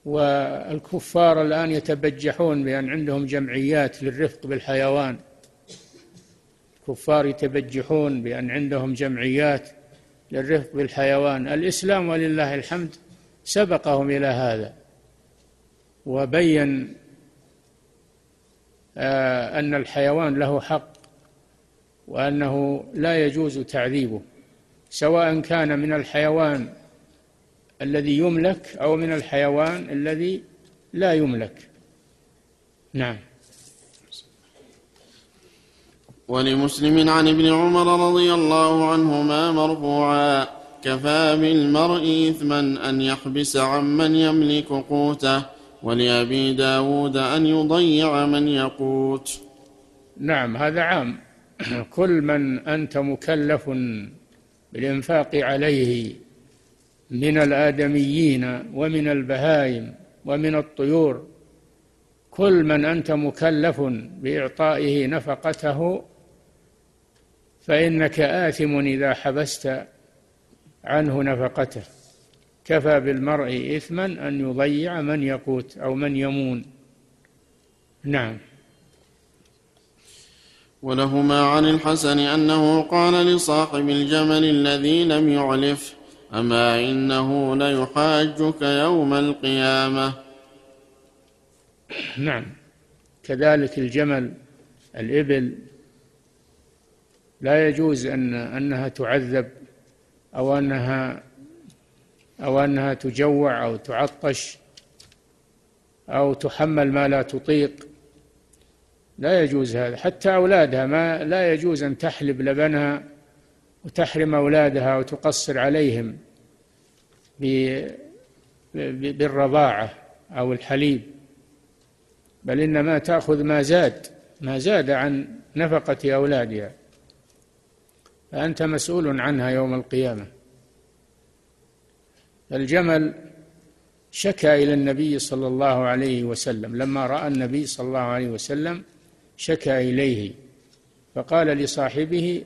والكفار الآن يتبجحون بأن عندهم جمعيات للرفق بالحيوان. الكفار يتبجحون بأن عندهم جمعيات للرفق بالحيوان. الإسلام ولله الحمد سبقهم إلى هذا وبين آه، أن الحيوان له حق وأنه لا يجوز تعذيبه سواء كان من الحيوان الذي يملك أو من الحيوان الذي لا يملك. نعم. ولمسلم عن ابن عمر رضي الله عنهما مرفوعا. كفى بالمرء إثما أن يحبس عمن يملك قوته ولأبي داود أن يضيع من يقوت. نعم هذا عام. كل من أنت مكلف بالإنفاق عليه من الآدميين ومن البهائم ومن الطيور كل من أنت مكلف بإعطائه نفقته فإنك آثم إذا حبست عنه نفقته. كفى بالمرء إثما أن يضيع من يقوت أو من يمون. نعم. ولهما عن الحسن أنه قال لصاحب الجمل الذي لم يعلف أما إنه ليحاجك يوم القيامة؟ نعم. كذلك الجمل الإبل لا يجوز أن أنها تعذب أو أنها أو أنها تجوع أو تعطش أو تحمل ما لا تطيق. لا يجوز هذا. حتى أولادها ما لا يجوز أن تحلب لبنها وتحرم أولادها وتقصر عليهم بالرضاعة أو الحليب. بل إنما تأخذ ما زاد ما زاد عن نفقة أولادها. فأنت مسؤول عنها يوم القيامة. الجمل شكى إلى النبي صلى الله عليه وسلم. لما رأى النبي صلى الله عليه وسلم شكى إليه فقال لصاحبه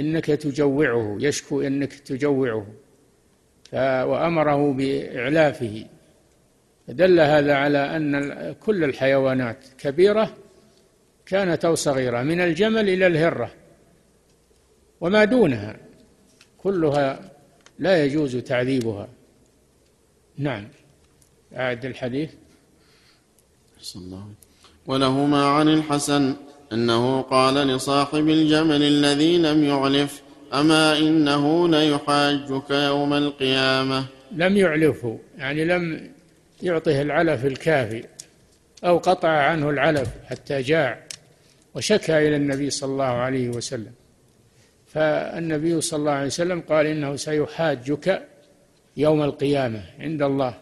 إنك تجوعه يشكو إنك تجوعه وأمره بإعلافه. دل هذا على أن كل الحيوانات كبيرة كانت أو صغيرة من الجمل إلى الهرة. وما دونها كلها لا يجوز تعذيبها. نعم. أعد الحديث. الله. ولهما عن الحسن أنه قال لصاحب الجمل الذي لم يعلف أما إنه ليحاجك يوم القيامة. لم يعلفه يعني لم يعطه العلف الكافي أو قطع عنه العلف حتى جاع وشكى إلى النبي صلى الله عليه وسلم. فالنبي صلى الله عليه وسلم قال إنه سيحاجك يوم القيامة عند الله.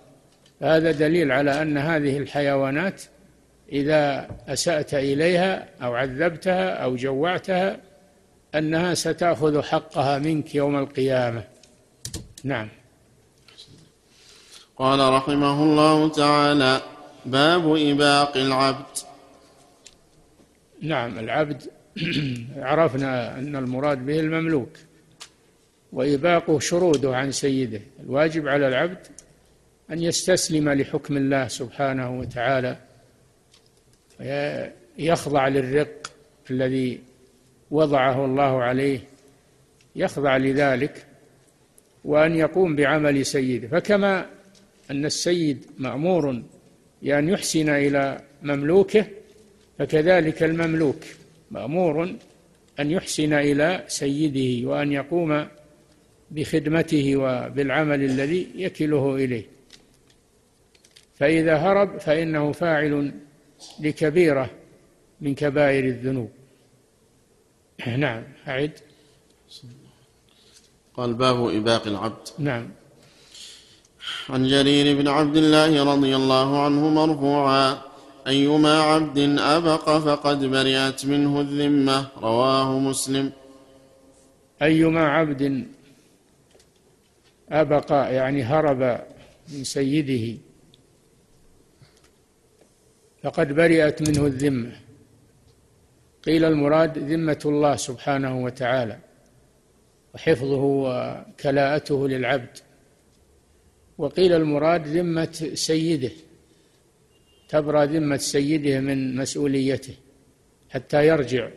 هذا دليل على أن هذه الحيوانات إذا أسأت إليها أو عذبتها أو جوعتها أنها ستأخذ حقها منك يوم القيامة. نعم. قال رحمه الله تعالى باب إباق العبد. نعم العبد عرفنا أن المراد به المملوك وإباقه شروده عن سيده الواجب على العبد أن يستسلم لحكم الله سبحانه وتعالى يخضع للرق الذي وضعه الله عليه يخضع لذلك وأن يقوم بعمل سيده. فكما أن السيد مأمور بأن يحسن إلى مملوكه فكذلك المملوك. مأمور أن يحسن إلى سيده وأن يقوم بخدمته وبالعمل الذي يكله إليه. فإذا هرب فإنه فاعل لكبيرة من كبائر الذنوب. نعم أعد. قال باب إباق العبد. نعم. عن جرير بن عبد الله رضي الله عنه مرفوعا. أيما عبد أبق فقد برئت منه الذمة رواه مسلم. أيما عبد أبق يعني هرب من سيده. فقد برئت منه الذمة. قيل المراد ذمة الله سبحانه وتعالى وحفظه وكلاءته للعبد. وقيل المراد ذمة سيده. تبرى ذمة سيده من مسؤوليته حتى يرجع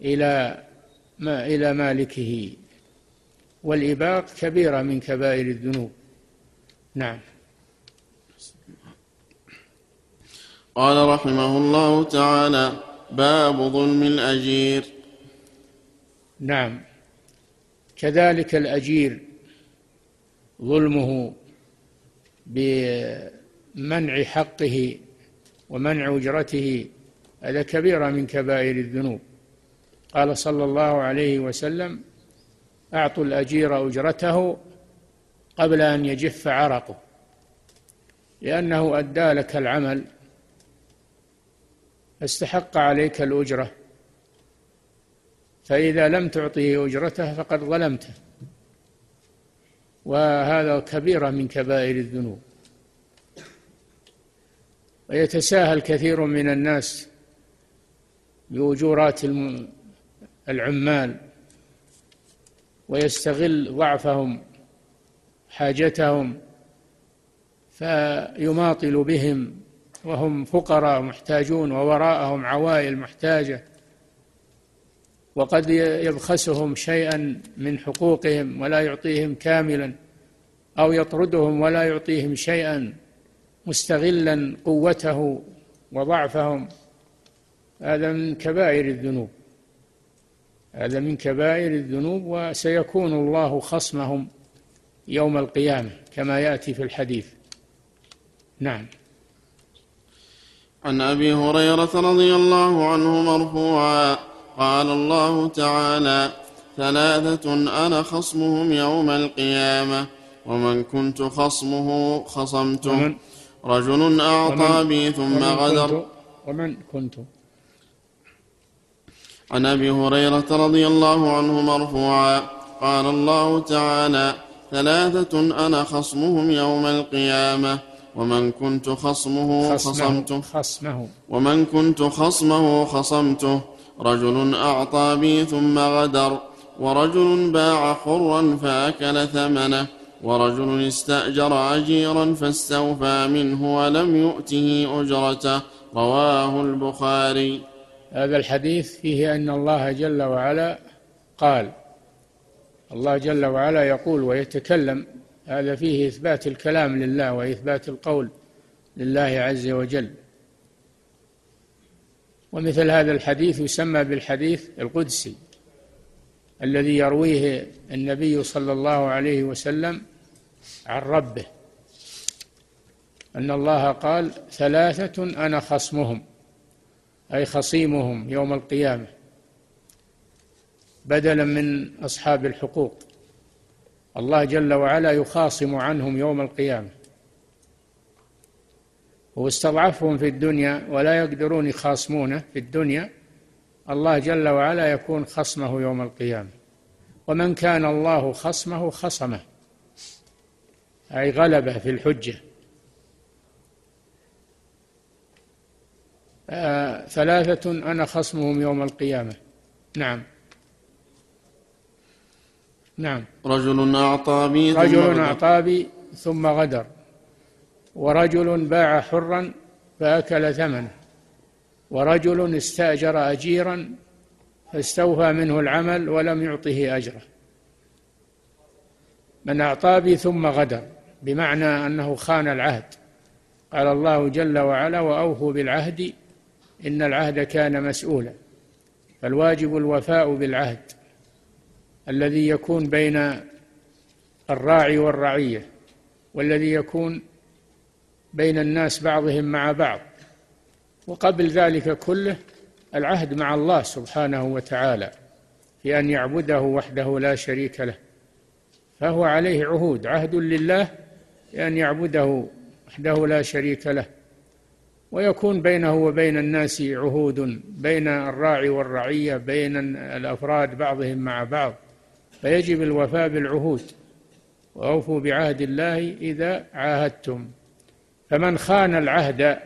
إلى ما إلى مالكه. والإباق كبيرة من كبائر الذنوب. نعم. قال رحمه الله تعالى باب ظلم الأجير. نعم. كذلك الأجير ظلمه بمنع حقه ومنع أجرته هذا كبيرة من كبائر الذنوب. قال صلى الله عليه وسلم أعطوا الأجير أجرته قبل أن يجف عرقه لأنه أدى لك العمل فاستحق عليك الأجرة. فإذا لم تعطه أجرته فقد ظلمته. وهذا كبيرة من كبائر الذنوب. ويتساهل كثير من الناس بأجورات العمال ويستغل ضعفهم حاجتهم فيماطل بهم وهم فقراء محتاجون ووراءهم عوائل محتاجة وقد يبخسهم شيئا من حقوقهم ولا يعطيهم كاملا أو يطردهم ولا يعطيهم شيئا. مستغلا قوته وضعفهم هذا من كبائر الذنوب. هذا من كبائر الذنوب وسيكون الله خصمهم يوم القيامة كما يأتي في الحديث. نعم. عن أبي هريرة رضي الله عنه مرفوعا قال الله تعالى ثلاثة أنا خصمهم يوم القيامة ومن كنت خصمه خصمته رجل أعطى بي ثم غدر. ومن كنت. عن أبي هريرة رضي الله عنه مرفوعا. قال الله تعالى ثلاثة أنا خصمهم يوم القيامة. ومن كنت خصمه خصمته. خصمه. ومن كنت خصمه خصمته. رجل أعطى بي ثم غدر. ورجل باع حرا فأكل ثمنه. ورجل استأجر أجيرا فاستوفى منه ولم يؤته أجرته. رواه البخاري. هذا الحديث فيه أن الله جل وعلا قال الله جل وعلا يقول ويتكلم. هذا فيه إثبات الكلام لله وإثبات القول لله عز وجل. ومثل هذا الحديث يسمى بالحديث القدسي. الذي يرويه النبي صلى الله عليه وسلم عن ربه. أن الله قال ثلاثة أنا خصمهم أي خصيمهم يوم القيامة بدلا من أصحاب الحقوق. الله جل وعلا يخاصم عنهم يوم القيامة. واستضعفهم في الدنيا ولا يقدرون يخاصمونه في الدنيا الله جل وعلا يكون خصمه يوم القيامة. ومن كان الله خصمه خصمه. أي غلبه في الحجة. آه ثلاثة أنا خصمهم يوم القيامة. نعم. نعم. رجل أعطى بي رجل أعطى بي ثم غدر. ورجل باع حرا فأكل ثمنه. ورجل استأجر أجيرا فاستوفى منه العمل ولم يعطه أجره. من أعطى بي ثم غدر بمعنى أنه خان العهد. قال الله جل وعلا وأوفوا بالعهد إن العهد كان مسؤولا. فالواجب الوفاء بالعهد الذي يكون بين الراعي والرعية والذي يكون بين الناس بعضهم مع بعض. وقبل ذلك كله العهد مع الله سبحانه وتعالى في أن يعبده وحده لا شريك له فهو عليه عهود عهد لله بأن يعبده وحده لا شريك له ويكون بينه وبين الناس عهود بين الراعي والرعية بين الأفراد بعضهم مع بعض فيجب الوفاء بالعهود وأوفوا بعهد الله إذا عاهدتم. فمن خان العهد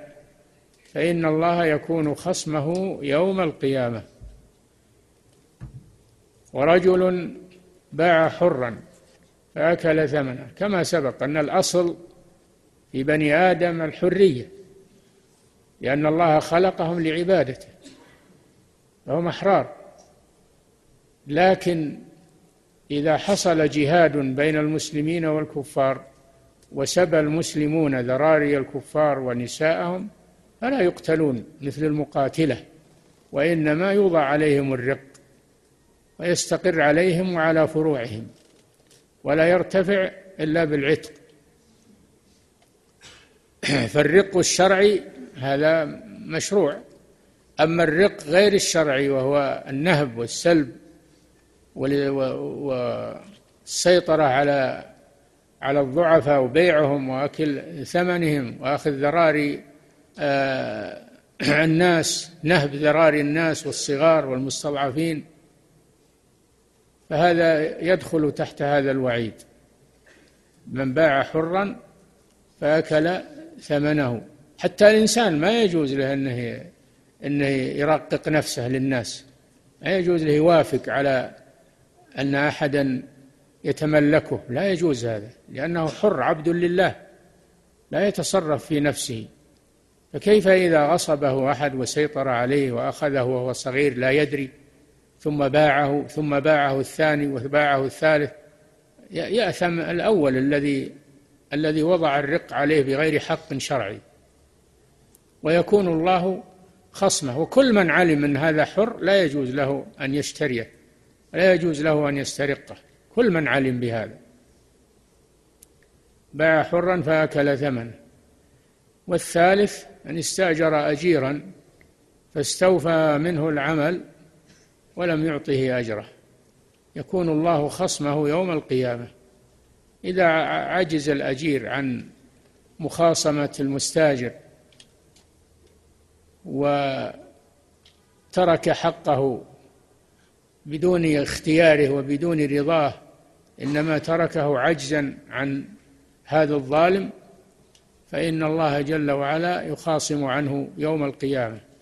فإن الله يكون خصمه يوم القيامة. ورجل باع حرا فأكل ثمنه. كما سبق أن الأصل في بني آدم الحرية لأن الله خلقهم لعبادته فهم أحرار. لكن إذا حصل جهاد بين المسلمين والكفار وسبى المسلمون ذراري الكفار ونساءهم فلا يقتلون مثل المقاتلة وإنما يوضع عليهم الرق ويستقر عليهم وعلى فروعهم ولا يرتفع إلا بالعتق. فالرق الشرعي هذا مشروع أما الرق غير الشرعي وهو النهب والسلب والسيطرة على على الضعفاء وبيعهم وأكل ثمنهم وأخذ ذراري الناس نهب ذراري الناس والصغار والمستضعفين. فهذا يدخل تحت هذا الوعيد. من باع حرا فأكل ثمنه. حتى الإنسان ما يجوز له أنه أنه يرقق نفسه للناس. ما يجوز له يوافق على أن أحدا يتملكه. لا يجوز هذا لأنه حر عبد لله. لا يتصرف في نفسه. فكيف إذا غصبه أحد وسيطر عليه وأخذه وهو صغير لا يدري ثم باعه ثم باعه الثاني وباعه الثالث يأثم الأول الذي الذي وضع الرق عليه بغير حق شرعي. ويكون الله خصمه. وكل من علم ان هذا حر لا يجوز له أن يشتريه لا يجوز له أن يسترقه. كل من علم بهذا. باع حرا فأكل ثمنه. والثالث أن استأجر اجيرا فاستوفى منه العمل ولم يعطه أجره. يكون الله خصمه يوم القيامة. إذا عجز الأجير عن مخاصمة المستاجر وترك حقه بدون اختياره وبدون رضاه إنما تركه عجزا عن هذا الظالم فإن الله جل وعلا يخاصم عنه يوم القيامة.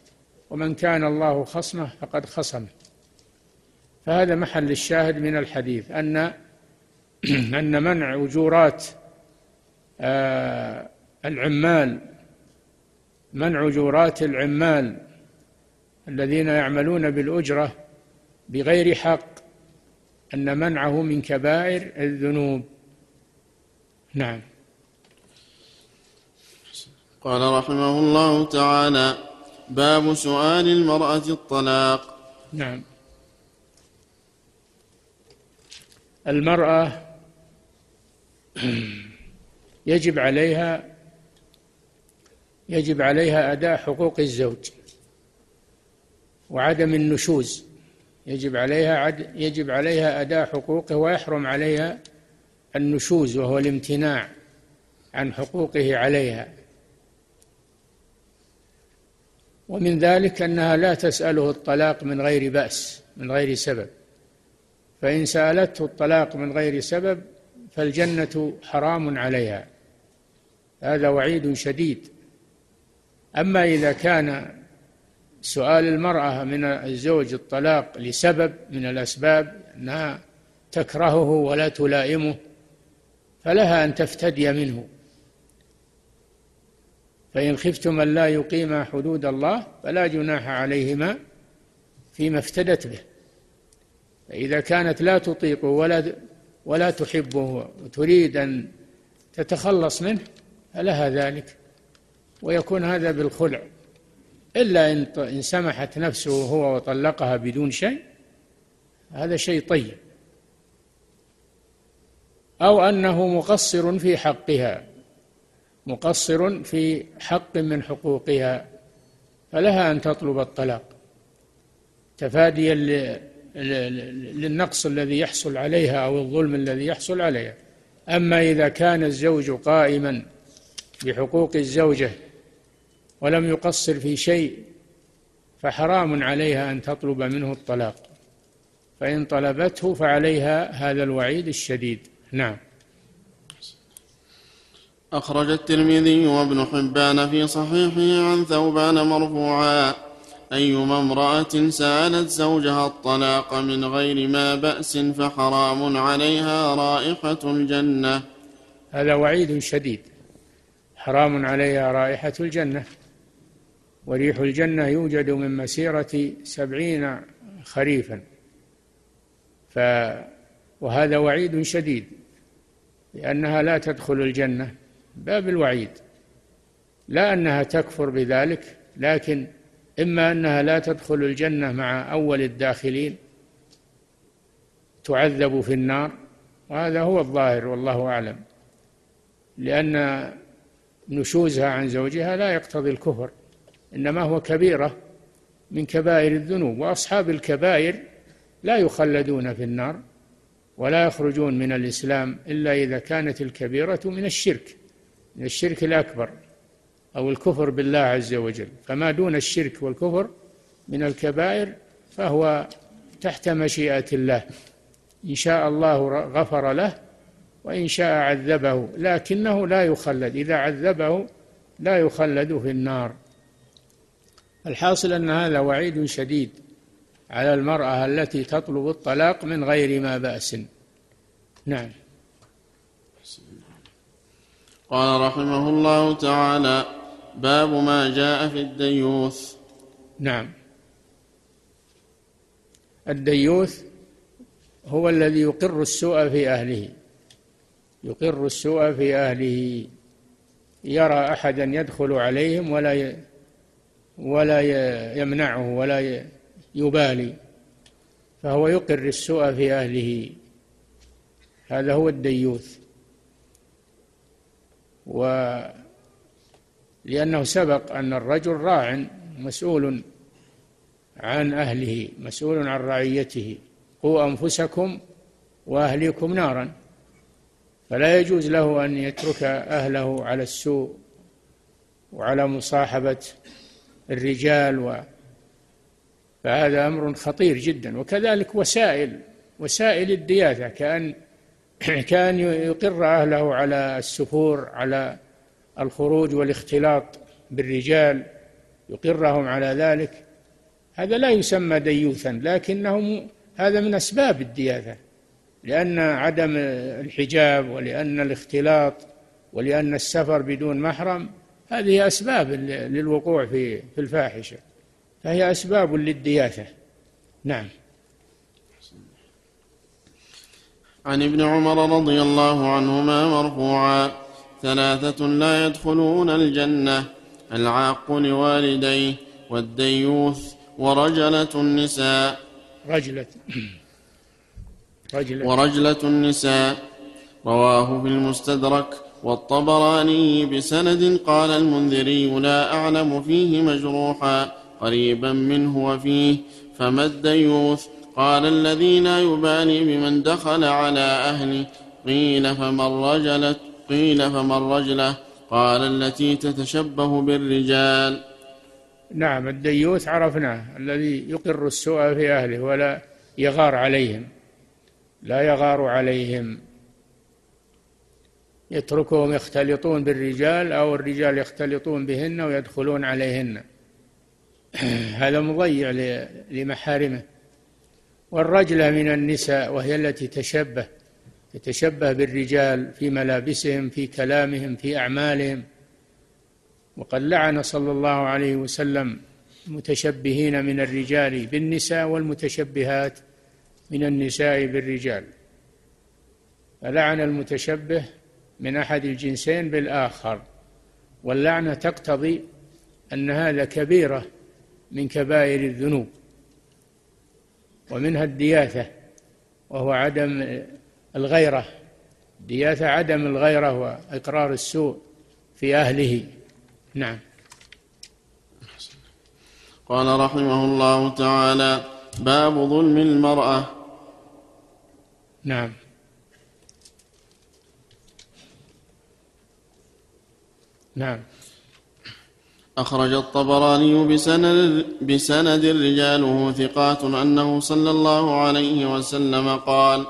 ومن كان الله خصمه فقد خصمه فهذا محل الشاهد من الحديث أن أن منع أجورات آه، العمال منع أجورات العمال الذين يعملون بالأجرة بغير حق أن منعه من كبائر الذنوب. نعم. قال رحمه الله تعالى باب سؤال المرأة الطلاق. نعم. المرأة يجب عليها يجب عليها أداء حقوق الزوج وعدم النشوز. يجب عليها عد يجب عليها أداء حقوقه ويحرم عليها النشوز وهو الامتناع عن حقوقه عليها. ومن ذلك أنها لا تسأله الطلاق من غير بأس من غير سبب. فإن سألته الطلاق من غير سبب فالجنة حرام عليها. هذا وعيد شديد. أما إذا كان سؤال المرأة من الزوج الطلاق لسبب من الأسباب أنها تكرهه ولا تلائمه فلها أن تفتدي منه. فإن خفتم أن لا يقيما حدود الله فلا جناح عليهما فيما افتدت به. فإذا كانت لا تطيقه ولا ولا تحبه وتريد أن تتخلص منه فلها ذلك ويكون هذا بالخلع. إلا إن سمحت نفسه هو وطلقها بدون شيء هذا شيء طيب. أو أنه مقصر في حقها. مقصر في حق من حقوقها فلها أن تطلب الطلاق. تفاديا للنقص الذي يحصل عليها أو الظلم الذي يحصل عليها. أما إذا كان الزوج قائما بحقوق الزوجة ولم يقصر في شيء فحرام عليها أن تطلب منه الطلاق. فإن طلبته فعليها هذا الوعيد الشديد. نعم. أخرج الترمذي وابن حبان في صحيحه عن ثوبان مرفوعا. أيما امرأة سألت زوجها الطلاق من غير ما بأس فحرام عليها رائحة الجنة. هذا وعيد شديد. حرام عليها رائحة الجنة. وريح الجنة يوجد من مسيرة سبعين خريفا. ف وهذا وعيد شديد. لأنها لا تدخل الجنة. باب الوعيد. لا أنها تكفر بذلك لكن إما أنها لا تدخل الجنة مع أول الداخلين تعذب في النار وهذا هو الظاهر والله أعلم لأن نشوزها عن زوجها لا يقتضي الكفر إنما هو كبيرة من كبائر الذنوب وأصحاب الكبائر لا يخلدون في النار ولا يخرجون من الإسلام إلا إذا كانت الكبيرة من الشرك. من الشرك الأكبر أو الكفر بالله عز وجل. فما دون الشرك والكفر من الكبائر فهو تحت مشيئة الله. إن شاء الله غفر له وإن شاء عذبه لكنه لا يخلد. إذا عذبه لا يخلد في النار. الحاصل أن هذا وعيد شديد على المرأة التي تطلب الطلاق من غير ما بأس. نعم. قال رحمه الله تعالى باب ما جاء في الديوث. نعم. الديوث هو الذي يقر السوء في أهله. يقر السوء في أهله. يرى أحدا يدخل عليهم ولا ولا يمنعه ولا يبالي. فهو يقر السوء في أهله. هذا هو الديوث. و لأنه سبق أن الرجل راع مسؤول عن أهله مسؤول عن رعيته. قوا أنفسكم وأهليكم نارا. فلا يجوز له أن يترك أهله على السوء وعلى مصاحبة الرجال و فهذا أمر خطير جدا. وكذلك وسائل وسائل الدياثة كأن كان يقر أهله على السفور على الخروج والاختلاط بالرجال يقرهم على ذلك. هذا لا يسمى ديوثا لكنه هذا من أسباب الدياثة لأن عدم الحجاب ولأن الاختلاط ولأن السفر بدون محرم هذه أسباب للوقوع في في الفاحشة. فهي أسباب للدياثة. نعم. عن ابن عمر رضي الله عنهما مرفوعا ثلاثة لا يدخلون الجنة العاق لوالديه والديوث ورجلة النساء. رجلة. رجلة. ورجلة النساء. رواه في المستدرك والطبراني بسند قال المنذري لا أعلم فيه مجروحا قريبا منه وفيه فما الديوث؟ قال الذي لا يبالي بمن دخل على أهله قيل فمن رجلت قيل فمن رجله قال التي تتشبه بالرجال. نعم الديوث عرفناه الذي يقر السوء في أهله ولا يغار عليهم لا يغار عليهم. يتركهم يختلطون بالرجال أو الرجال يختلطون بهن ويدخلون عليهن. هذا مضيع لمحارمه. والرجلة من النساء وهي التي تشبه تتشبه بالرجال في ملابسهم في كلامهم في أعمالهم. وقد لعن صلى الله عليه وسلم المتشبهين من الرجال بالنساء والمتشبهات من النساء بالرجال. فلعن المتشبه من أحد الجنسين بالآخر. واللعنة تقتضي أن هذا كبيرة من كبائر الذنوب. ومنها الدياثة وهو عدم الغيرة. الدياثه عدم الغيرة وإقرار السوء في أهله. نعم. قال رحمه الله تعالى باب ظلم المرأة. نعم. نعم. أخرج الطبراني بسند, بسند رجاله ثقات أنه صلى الله عليه وسلم قال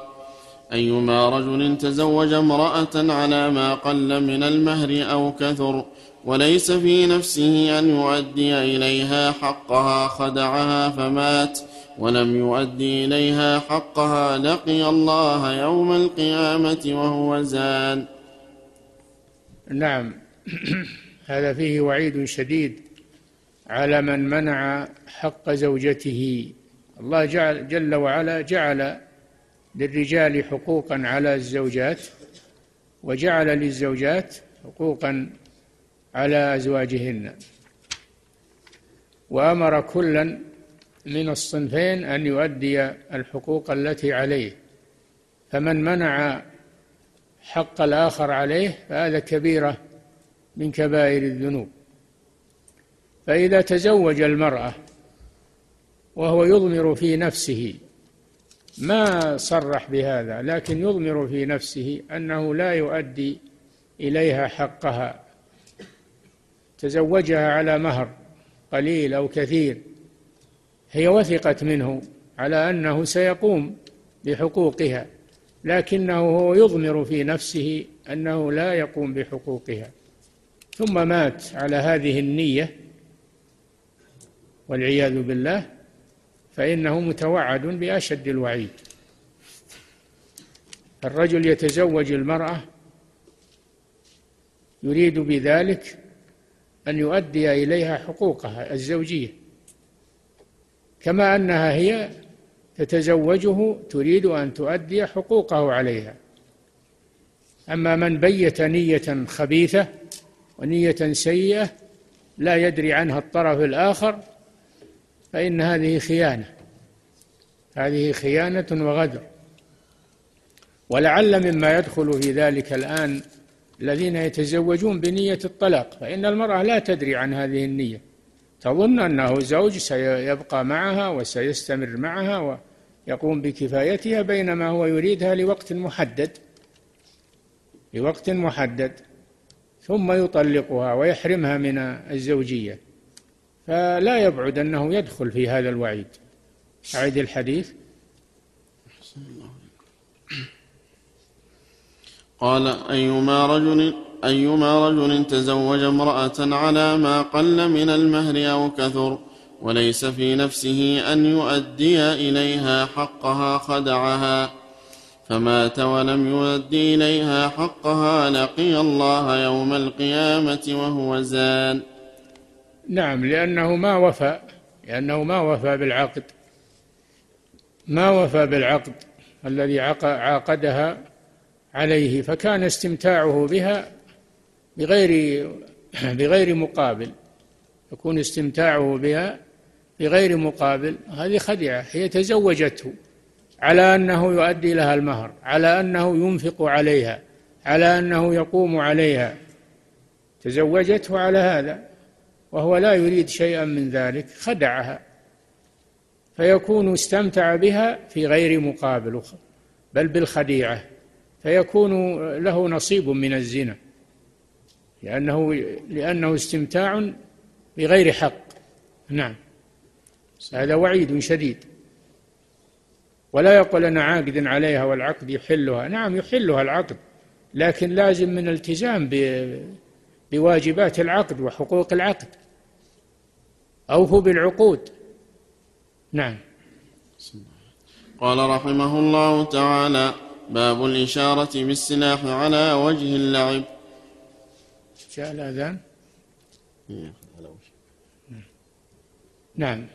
أيما رجل تزوج امرأة على ما قل من المهر أو كثر وليس في نفسه أن يؤدي إليها حقها خدعها فمات ولم يؤدي إليها حقها لقي الله يوم القيامة وهو زان. نعم. هذا فيه وعيد شديد على من منع حق زوجته. الله جعل جل وعلا جعل للرجال حقوقا على الزوجات وجعل للزوجات حقوقا على أزواجهن. وأمر كلا من الصنفين أن يؤدي الحقوق التي عليه. فمن منع حق الآخر عليه فهذا كبيرة من كبائر الذنوب. فإذا تزوج المرأة وهو يضمر في نفسه ما صرح بهذا؟ لكن يضمر في نفسه أنه لا يؤدي إليها حقها. تزوجها على مهر قليل أو كثير هي وثقت منه على أنه سيقوم بحقوقها لكنه هو يضمر في نفسه أنه لا يقوم بحقوقها. ثم مات على هذه النية والعياذ بالله فإنه متوعد بأشد الوعيد. الرجل يتزوج المرأة يريد بذلك أن يؤدي إليها حقوقها الزوجية. كما أنها هي تتزوجه تريد أن تؤدي حقوقه عليها. أما من بيت نية خبيثة ونية سيئة لا يدري عنها الطرف الآخر فإن هذه خيانة. هذه خيانة وغدر. ولعل مما يدخل في ذلك الآن الذين يتزوجون بنية الطلاق فإن المرأة لا تدري عن هذه النية. تظن أنه زوج سيبقى معها وسيستمر معها ويقوم بكفايتها بينما هو يريدها لوقت محدد في وقت محدد. ثم يطلقها ويحرمها من الزوجية. فلا يبعد أنه يدخل في هذا الوعيد. أعد الحديث. قال أيما رجل أيما رجل تزوج امرأة على ما قل من المهر أو كثر وليس في نفسه أن يؤدي إليها حقها خدعها. فمات ولم يؤدي إليها حقها لقي الله يوم القيامة وهو زان. نعم لأنه ما وفى لأنه ما وفى بالعقد. ما وفى بالعقد الذي عاقدها عليه فكان استمتاعه بها بغير بغير مقابل. يكون استمتاعه بها بغير مقابل هذه خدعة هي تزوجته. على أنه يؤدي لها المهر على أنه ينفق عليها على أنه يقوم عليها. تزوجته على هذا وهو لا يريد شيئا من ذلك خدعها. فيكون استمتع بها في غير مقابل بل بالخديعة. فيكون له نصيب من الزنا لأنه لأنه استمتاع بغير حق. نعم. هذا وعيد شديد. ولا يقول أنا عاقد عليها والعقد يحلها. نعم يحلها العقد لكن لازم من التزام بواجبات العقد وحقوق العقد أوفوا بالعقود. نعم. قال رحمه الله تعالى باب الإشارة بالسلاح على وجه اللعب. جاء الأذان نعم.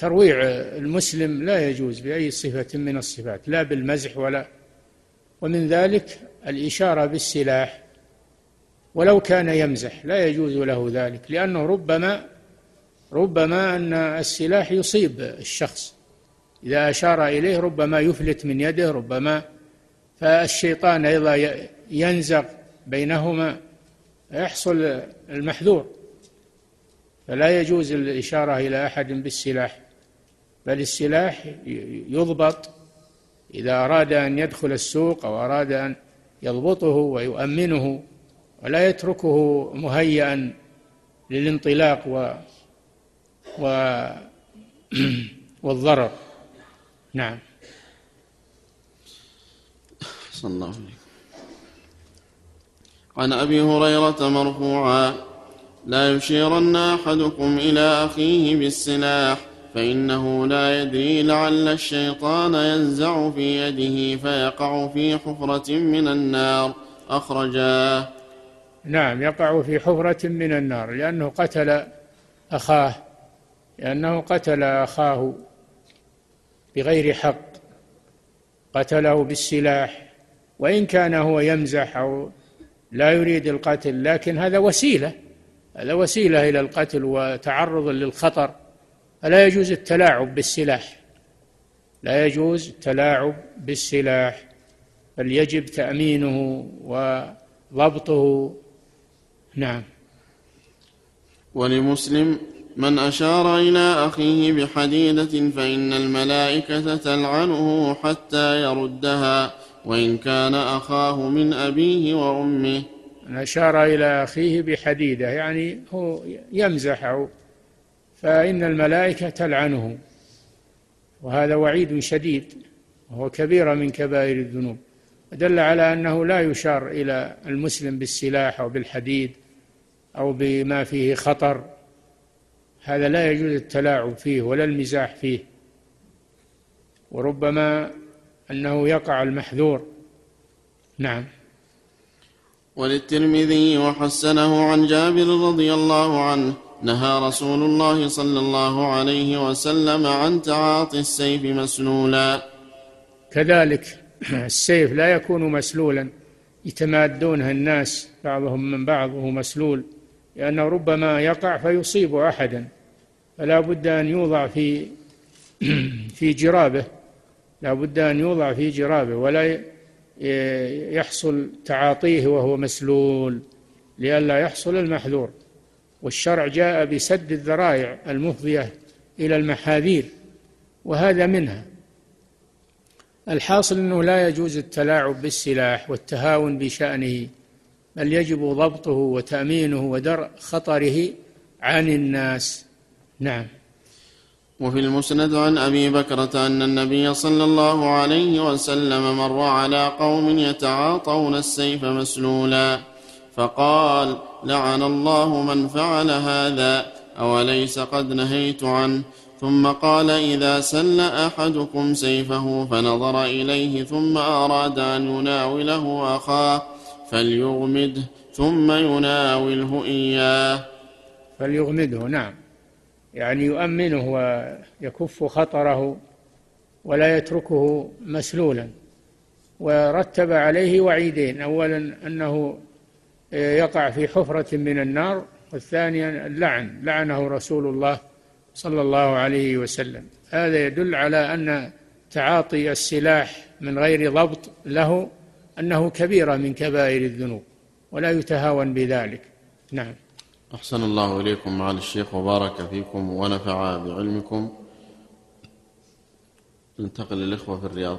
ترويع المسلم لا يجوز بأي صفة من الصفات لا بالمزح ولا ومن ذلك الإشارة بالسلاح. ولو كان يمزح لا يجوز له ذلك لأنه ربما ربما أن السلاح يصيب الشخص. إذا أشار إليه ربما يفلت من يده ربما فالشيطان أيضا ينزغ بينهما يحصل المحذور. فلا يجوز الإشارة إلى أحد بالسلاح. بل السلاح يضبط إذا أراد أن يدخل السوق أو أراد أن يضبطه ويؤمنه ولا يتركه مهيئا للانطلاق و, و والضرر. نعم. صلى الله عليه عن أبي هريرة مرفوعا لا يشيرن أحدكم إلى أخيه بالسلاح. فإنه لا يدري لعل الشيطان ينزع في يده فيقع في حفرة من النار. أخرجاه. نعم يقع في حفرة من النار لأنه قتل أخاه لأنه قتل أخاه بغير حق. قتله بالسلاح وإن كان هو يمزح أو لا يريد القتل لكن هذا وسيلة هذا وسيلة إلى القتل وتعرض للخطر. فلا يجوز التلاعب بالسلاح. لا يجوز التلاعب بالسلاح بل يجب تأمينه وضبطه. نعم. ولمسلم من أشار إلى أخيه بحديدة فإن الملائكة تلعنه حتى يردها وإن كان أخاه من أبيه وأمه. من أشار إلى أخيه بحديدة يعني هو يمزح فإن الملائكة تلعنه. وهذا وعيد شديد وهو كبيرة من كبائر الذنوب. دل على أنه لا يشار إلى المسلم بالسلاح أو بالحديد أو بما فيه خطر. هذا لا يجوز التلاعب فيه ولا المزاح فيه. وربما أنه يقع المحذور. نعم. وللترمذي وحسنه عن جابر رضي الله عنه نهى رسول الله صلى الله عليه وسلم عن تعاطي السيف مسلولا. كذلك السيف لا يكون مسلولا. يتمادونه الناس بعضهم من بعض وهو مسلول. لأنه ربما يقع فيصيب أحدا. فلا بد أن يوضع في في جرابه. لا بد أن يوضع في جرابه ولا يحصل تعاطيه وهو مسلول. لئلا يحصل المحذور. والشرع جاء بسد الذرائع المفضية إلى المحاذير وهذا منها. الحاصل أنه لا يجوز التلاعب بالسلاح والتهاون بشأنه بل يجب ضبطه وتأمينه ودرء خطره عن الناس. نعم. وفي المسند عن أبي بكرة أن النبي صلى الله عليه وسلم مر على قوم يتعاطون السيف مسلولا. فقال لعن الله من فعل هذا أوليس قد نهيت عنه. ثم قال إذا سل أحدكم سيفه فنظر إليه ثم أراد أن يناوله أخاه فليغمده ثم يناوله إياه. فليغمده نعم. يعني يؤمنه ويكف خطره ولا يتركه مسلولا. ورتب عليه وعيدين. اولا أنه يقع في حفرة من النار والثانيا اللعن لعنه رسول الله صلى الله عليه وسلم. هذا يدل على أن تعاطي السلاح من غير ضبط له أنه كبيره من كبائر الذنوب ولا يتهاون بذلك. نعم. أحسن الله إليكم معالي الشيخ وبارك فيكم ونفع بعلمكم. ننتقل للإخوة في الرياض.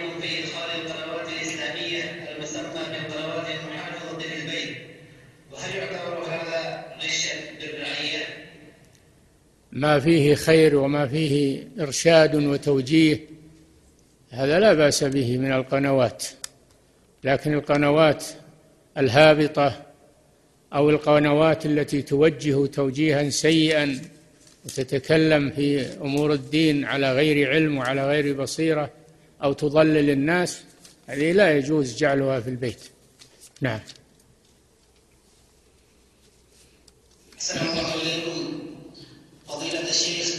ما فيه خير وما فيه إرشاد وتوجيه هذا لا بأس به من القنوات. لكن القنوات الهابطة أو القنوات التي توجه توجيها سيئا وتتكلم في أمور الدين على غير علم وعلى غير بصيرة أو تضلل الناس هذه لا يجوز جعلها في البيت. نعم. السلام عليكم فضيلة الشيخ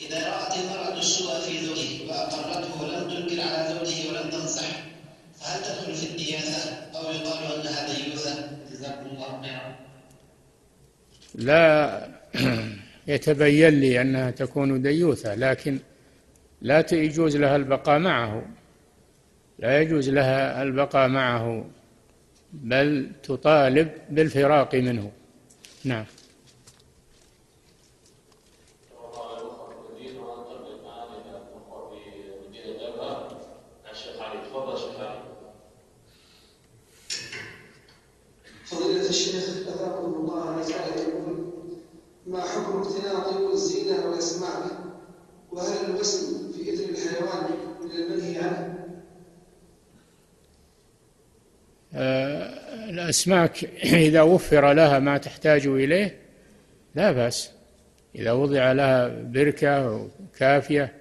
إذا رأت المرأة السوء في زوجه وأقرته ولم تنكر على زوجه ولم تنصح فهل تدخل في الدياثة أو يقال أنها ديوثة جزاكم الله خيرا لا يتبين لي أنها تكون ديوثة لكن لا يجوز لها البقاء معه. لا يجوز لها البقاء معه بل تطالب بالفراق منه. نعم فضيلة الشيخ أثابكم الله مسألة يقول ما حكم اقتناء طيور الزينة والأسماك وهل الوسم في إثر الحيوان من المنهي عنه؟ آه، الأسماك إذا وفر لها ما تحتاج إليه لا بأس. إذا وضع لها بركة كافية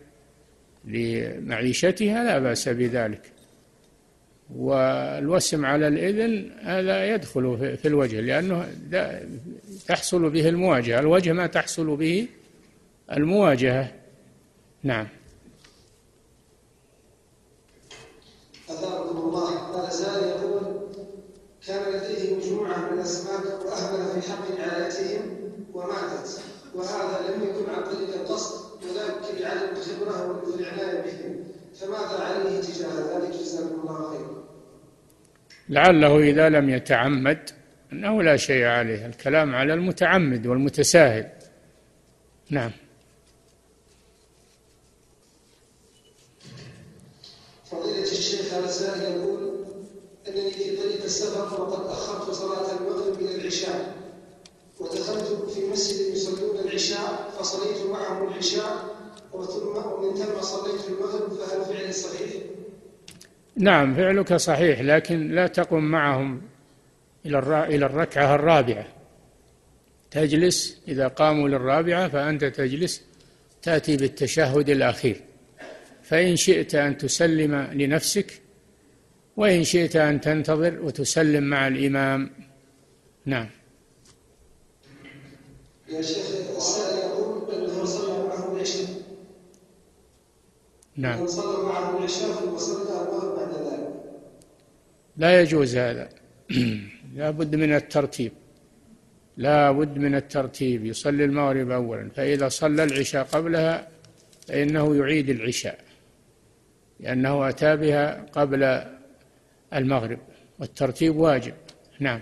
لمعيشتها لا بأس بذلك. والوسم على الإذن هذا يدخل في الوجه لأنه تحصل به المواجهة. الوجه ما تحصل به المواجهة. نعم أثابكم الله قال سائل يقول كان لديه مجموعة من الأسماك وأهمل في حق رعايتهم وماتت وهذا لم يكن عن طريق القصد وذلك لعدم الخبرة والعناية بهم فماذا عليه تجاه ذلك جزاكم الله خيرا لعله إذا لم يتعمد أنه لا شيء عليه الكلام على المتعمد والمتساهل نعم فضيلة الشيخ هذا يقول أنني في طريق السفر وقد أخرت صلاة المغرب إلى العشاء ودخلت في مسجد يصلون العشاء فصليت معهم العشاء وثم ومن ثم صليت المغرب فهل فعلي صحيح؟ نعم فعلك صحيح لكن لا تقم معهم إلى إلى الركعة الرابعة. تجلس إذا قاموا للرابعة فأنت تجلس تأتي بالتشهد الأخير. فإن شئت أن تسلم لنفسك وإن شئت أن تنتظر وتسلم مع الإمام. نعم. يا شيخ السائل يقول أنه صلى معه العشاء. نعم. صلى معه العشاء صلى المغرب بعد ذلك لا يجوز هذا. لا بد من الترتيب. لا بد من الترتيب. يصلي المغرب أولا. فإذا صلى العشاء قبلها فإنه يعيد العشاء لأنه أتى بها قبل المغرب والترتيب واجب. نعم.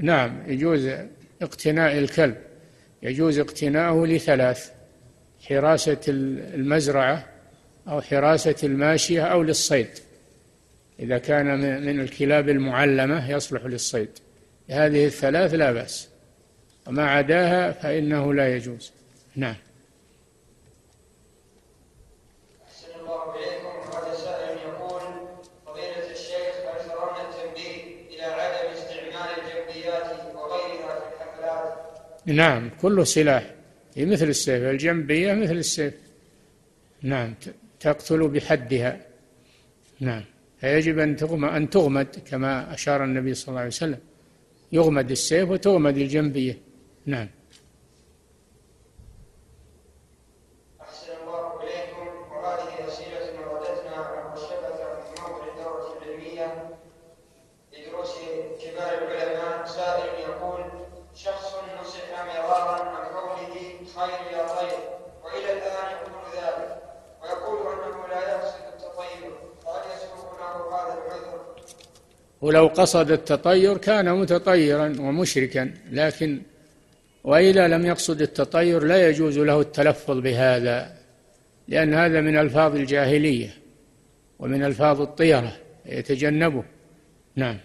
نعم يجوز اقتناء الكلب. يجوز اقتناؤه لثلاث حراسة المزرعة أو حراسة الماشية أو للصيد. إذا كان من الكلاب المعلمة يصلح للصيد. هذه الثلاث لا بأس. وما عداها فإنه لا يجوز. نعم. نعم كله سلاح. مثل السيف الجنبية مثل السيف. نعم تقتل بحدها. نعم. فيجب أن تغمد أن تغمد كما أشار النبي صلى الله عليه وسلم. يغمد السيف وتغمد الجنبية. نعم. ولو قصد التطير كان متطيرا ومشركا لكن وإذا لم يقصد التطير لا يجوز له التلفظ بهذا لأن هذا من ألفاظ الجاهلية ومن ألفاظ الطيرة يتجنبه. نعم.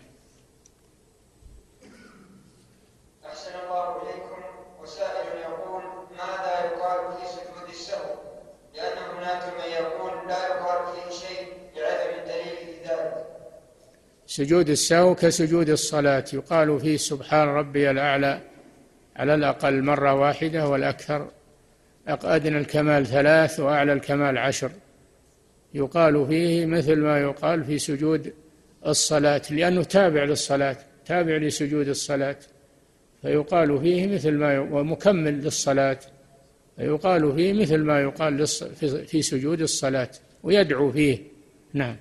سجود السهو كسجود الصلاة. يقال فيه سبحان ربي الأعلى على الأقل مرة واحدة والأكثر. أدنى الكمال ثلاث وأعلى الكمال عشر. يقال فيه مثل ما يقال في سجود الصلاة لأنه تابع للصلاة تابع لسجود الصلاة. فيقال فيه مثل ما ومكمل للصلاة. فيقال فيه مثل ما يقال في سجود الصلاة ويدعو فيه. نعم.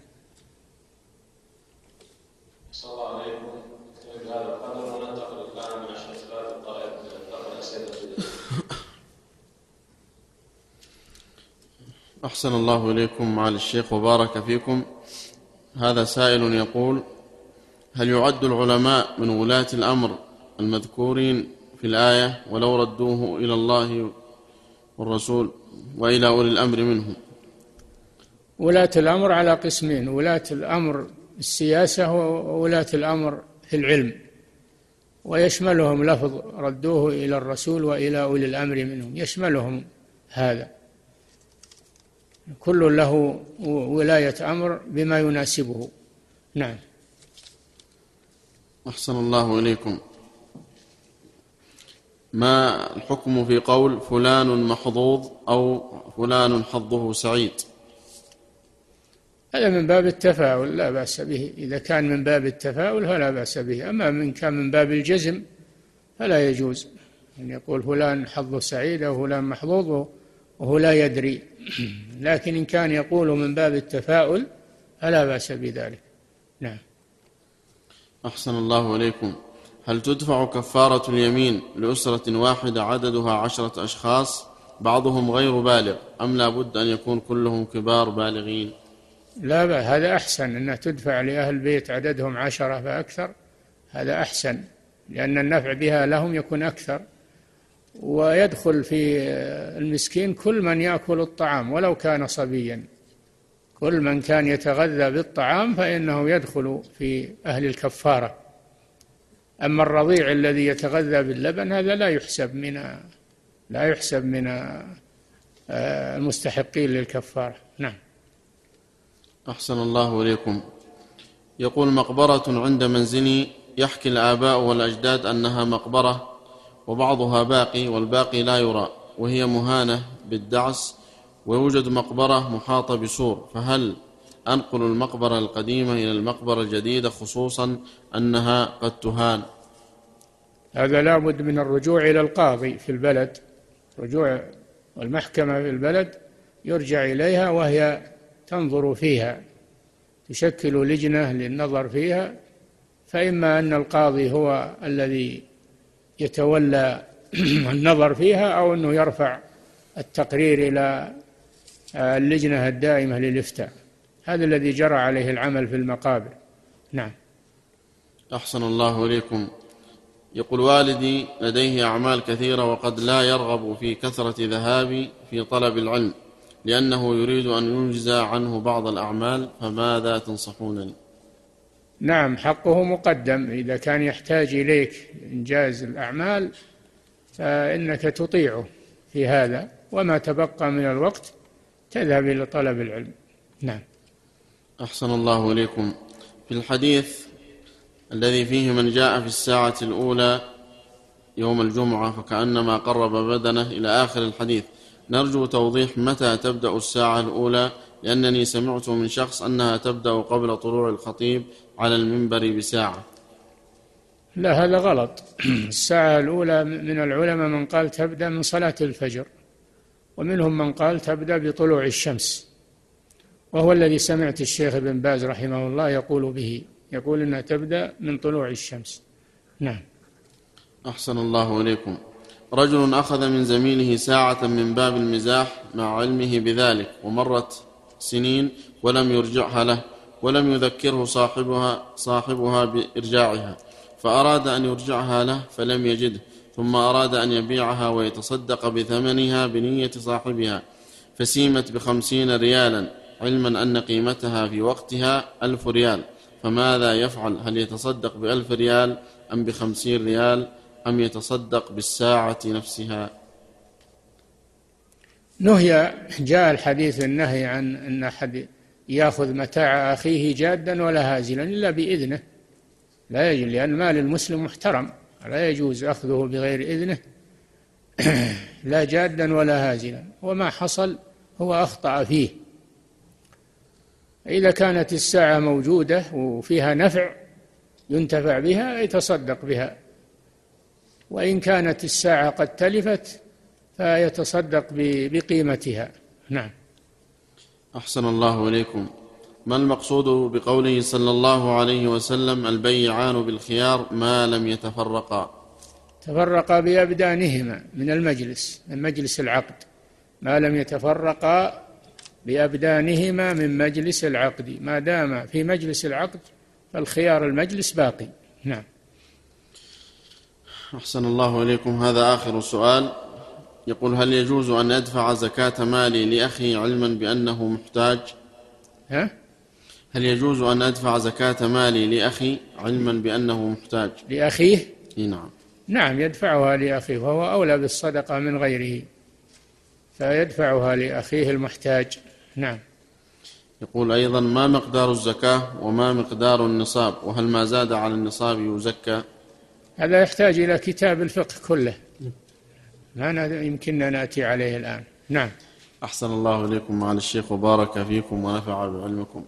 أحسن الله إليكم معالي الشيخ وبارك فيكم. هذا سائل يقول هل يعد العلماء من ولاة الأمر المذكورين في الآية ولو ردوه إلى الله والرسول وإلى أولي الأمر منهم؟ ولاة الأمر على قسمين ولاة الأمر السياسة وولاة الأمر في العلم ويشملهم لفظ ردوه إلى الرسول وإلى أولي الأمر منهم يشملهم هذا. كل له ولاية أمر بما يناسبه. نعم. أحسن الله إليكم. ما الحكم في قول فلان محظوظ أو فلان حظه سعيد؟ هذا من باب التفاؤل لا بأس به. إذا كان من باب التفاؤل فلا بأس به. أما من كان من باب الجزم فلا يجوز. أن يقول فلان حظه سعيد أو فلان محظوظ وهو لا يدري. لكن إن كان يقول من باب التفاؤل فلا بأس بذلك. نعم. أحسن الله إليكم. هل تدفع كفارة اليمين لأسرة واحدة عددها عشرة أشخاص؟ بعضهم غير بالغ أم لا بد أن يكون كلهم كبار بالغين؟ لا بأس هذا أحسن أنها تدفع لأهل البيت عددهم عشرة فأكثر. هذا أحسن لأن النفع بها لهم يكون أكثر. ويدخل في المسكين كل من يأكل الطعام ولو كان صبيا. كل من كان يتغذى بالطعام فإنه يدخل في أهل الكفارة. أما الرضيع الذي يتغذى باللبن هذا لا يحسب من لا يحسب من المستحقين للكفارة. نعم. أحسن الله إليكم. يقول مقبرة عند منزلي يحكي الآباء والأجداد أنها مقبرة وبعضها باقي والباقي لا يرى وهي مهانة بالدعس ويوجد مقبرة محاطة بسور. فهل أنقل المقبرة القديمة إلى المقبرة الجديدة خصوصا أنها قد تهان؟ هذا لابد من الرجوع إلى القاضي في البلد. رجوع المحكمة في البلد يرجع إليها وهي تنظر فيها تشكل لجنة للنظر فيها. فإما أن القاضي هو الذي يتولى النظر فيها أو أنه يرفع التقرير إلى اللجنة الدائمة للإفتاء. هذا الذي جرى عليه العمل في المقابر. نعم. أحسن الله إليكم. يقول والدي لديه أعمال كثيرة وقد لا يرغب في كثرة ذهابي في طلب العلم لأنه يريد أن ينجز عنه بعض الأعمال فماذا تنصحونني نعم حقه مقدم. إذا كان يحتاج إليك إنجاز الأعمال فإنك تطيعه في هذا. وما تبقى من الوقت تذهب إلى طلب العلم. نعم. أحسن الله إليكم. في الحديث الذي فيه من جاء في الساعة الأولى يوم الجمعة فكأنما قرب بدنه إلى آخر الحديث. نرجو توضيح متى تبدأ الساعة الأولى لأنني سمعت من شخص أنها تبدأ قبل طلوع الخطيب على المنبر بساعة. لا هذا غلط. الساعة الأولى من العلماء من قال تبدأ من صلاة الفجر ومنهم من قال تبدأ بطلوع الشمس. وهو الذي سمعت الشيخ ابن باز رحمه الله يقول به يقول إنها تبدأ من طلوع الشمس. نعم. أحسن الله إليكم. رجل أخذ من زميله ساعة من باب المزاح مع علمه بذلك ومرت سنين ولم يرجعها له ولم يذكره صاحبها صاحبها بإرجاعها. فأراد أن يرجعها له فلم يجده ثم أراد أن يبيعها ويتصدق بثمنها بنية صاحبها فسيمت بخمسين ريالا علما أن قيمتها في وقتها ألف ريال. فماذا يفعل؟ هل يتصدق بألف ريال أم بخمسين ريال؟ أم يتصدق بالساعة نفسها؟ نهي جاء الحديث النهي عن أن أحد يأخذ متاع أخيه جادا ولا هازلا إلا بإذنه. لا يجوز لأن مال المسلم محترم لا يجوز أخذه بغير إذنه. لا جادا ولا هازلا وما حصل هو أخطأ فيه. إذا كانت الساعة موجودة وفيها نفع ينتفع بها يتصدق بها. وإن كانت الساعة قد تلفت فيتصدق بقيمتها. نعم. أحسن الله إليكم. ما المقصود بقوله صلى الله عليه وسلم البيعان بالخيار ما لم يتفرقا؟ تفرقا بأبدانهما من المجلس من مجلس العقد. ما لم يتفرقا بأبدانهما من مجلس العقد. ما دام في مجلس العقد فالخيار المجلس باقي. نعم. أحسن الله إليكم. هذا آخر سؤال. يقول هل يجوز أن أدفع زكاة مالي لأخي علما بأنه محتاج؟ ها؟ هل يجوز أن أدفع زكاة مالي لأخي علما بأنه محتاج؟ لأخيه؟ نعم. نعم يدفعها لأخيه وهو أولى بالصدقة من غيره فيدفعها لأخيه المحتاج. نعم. يقول أيضا ما مقدار الزكاة وما مقدار النصاب وهل ما زاد على النصاب يزكى؟ هذا يحتاج إلى كتاب الفقه كله. لا يمكننا نأتي عليه الآن. نعم. أحسن الله إليكم مع الشيخ وبارك فيكم ونفع بعلمكم.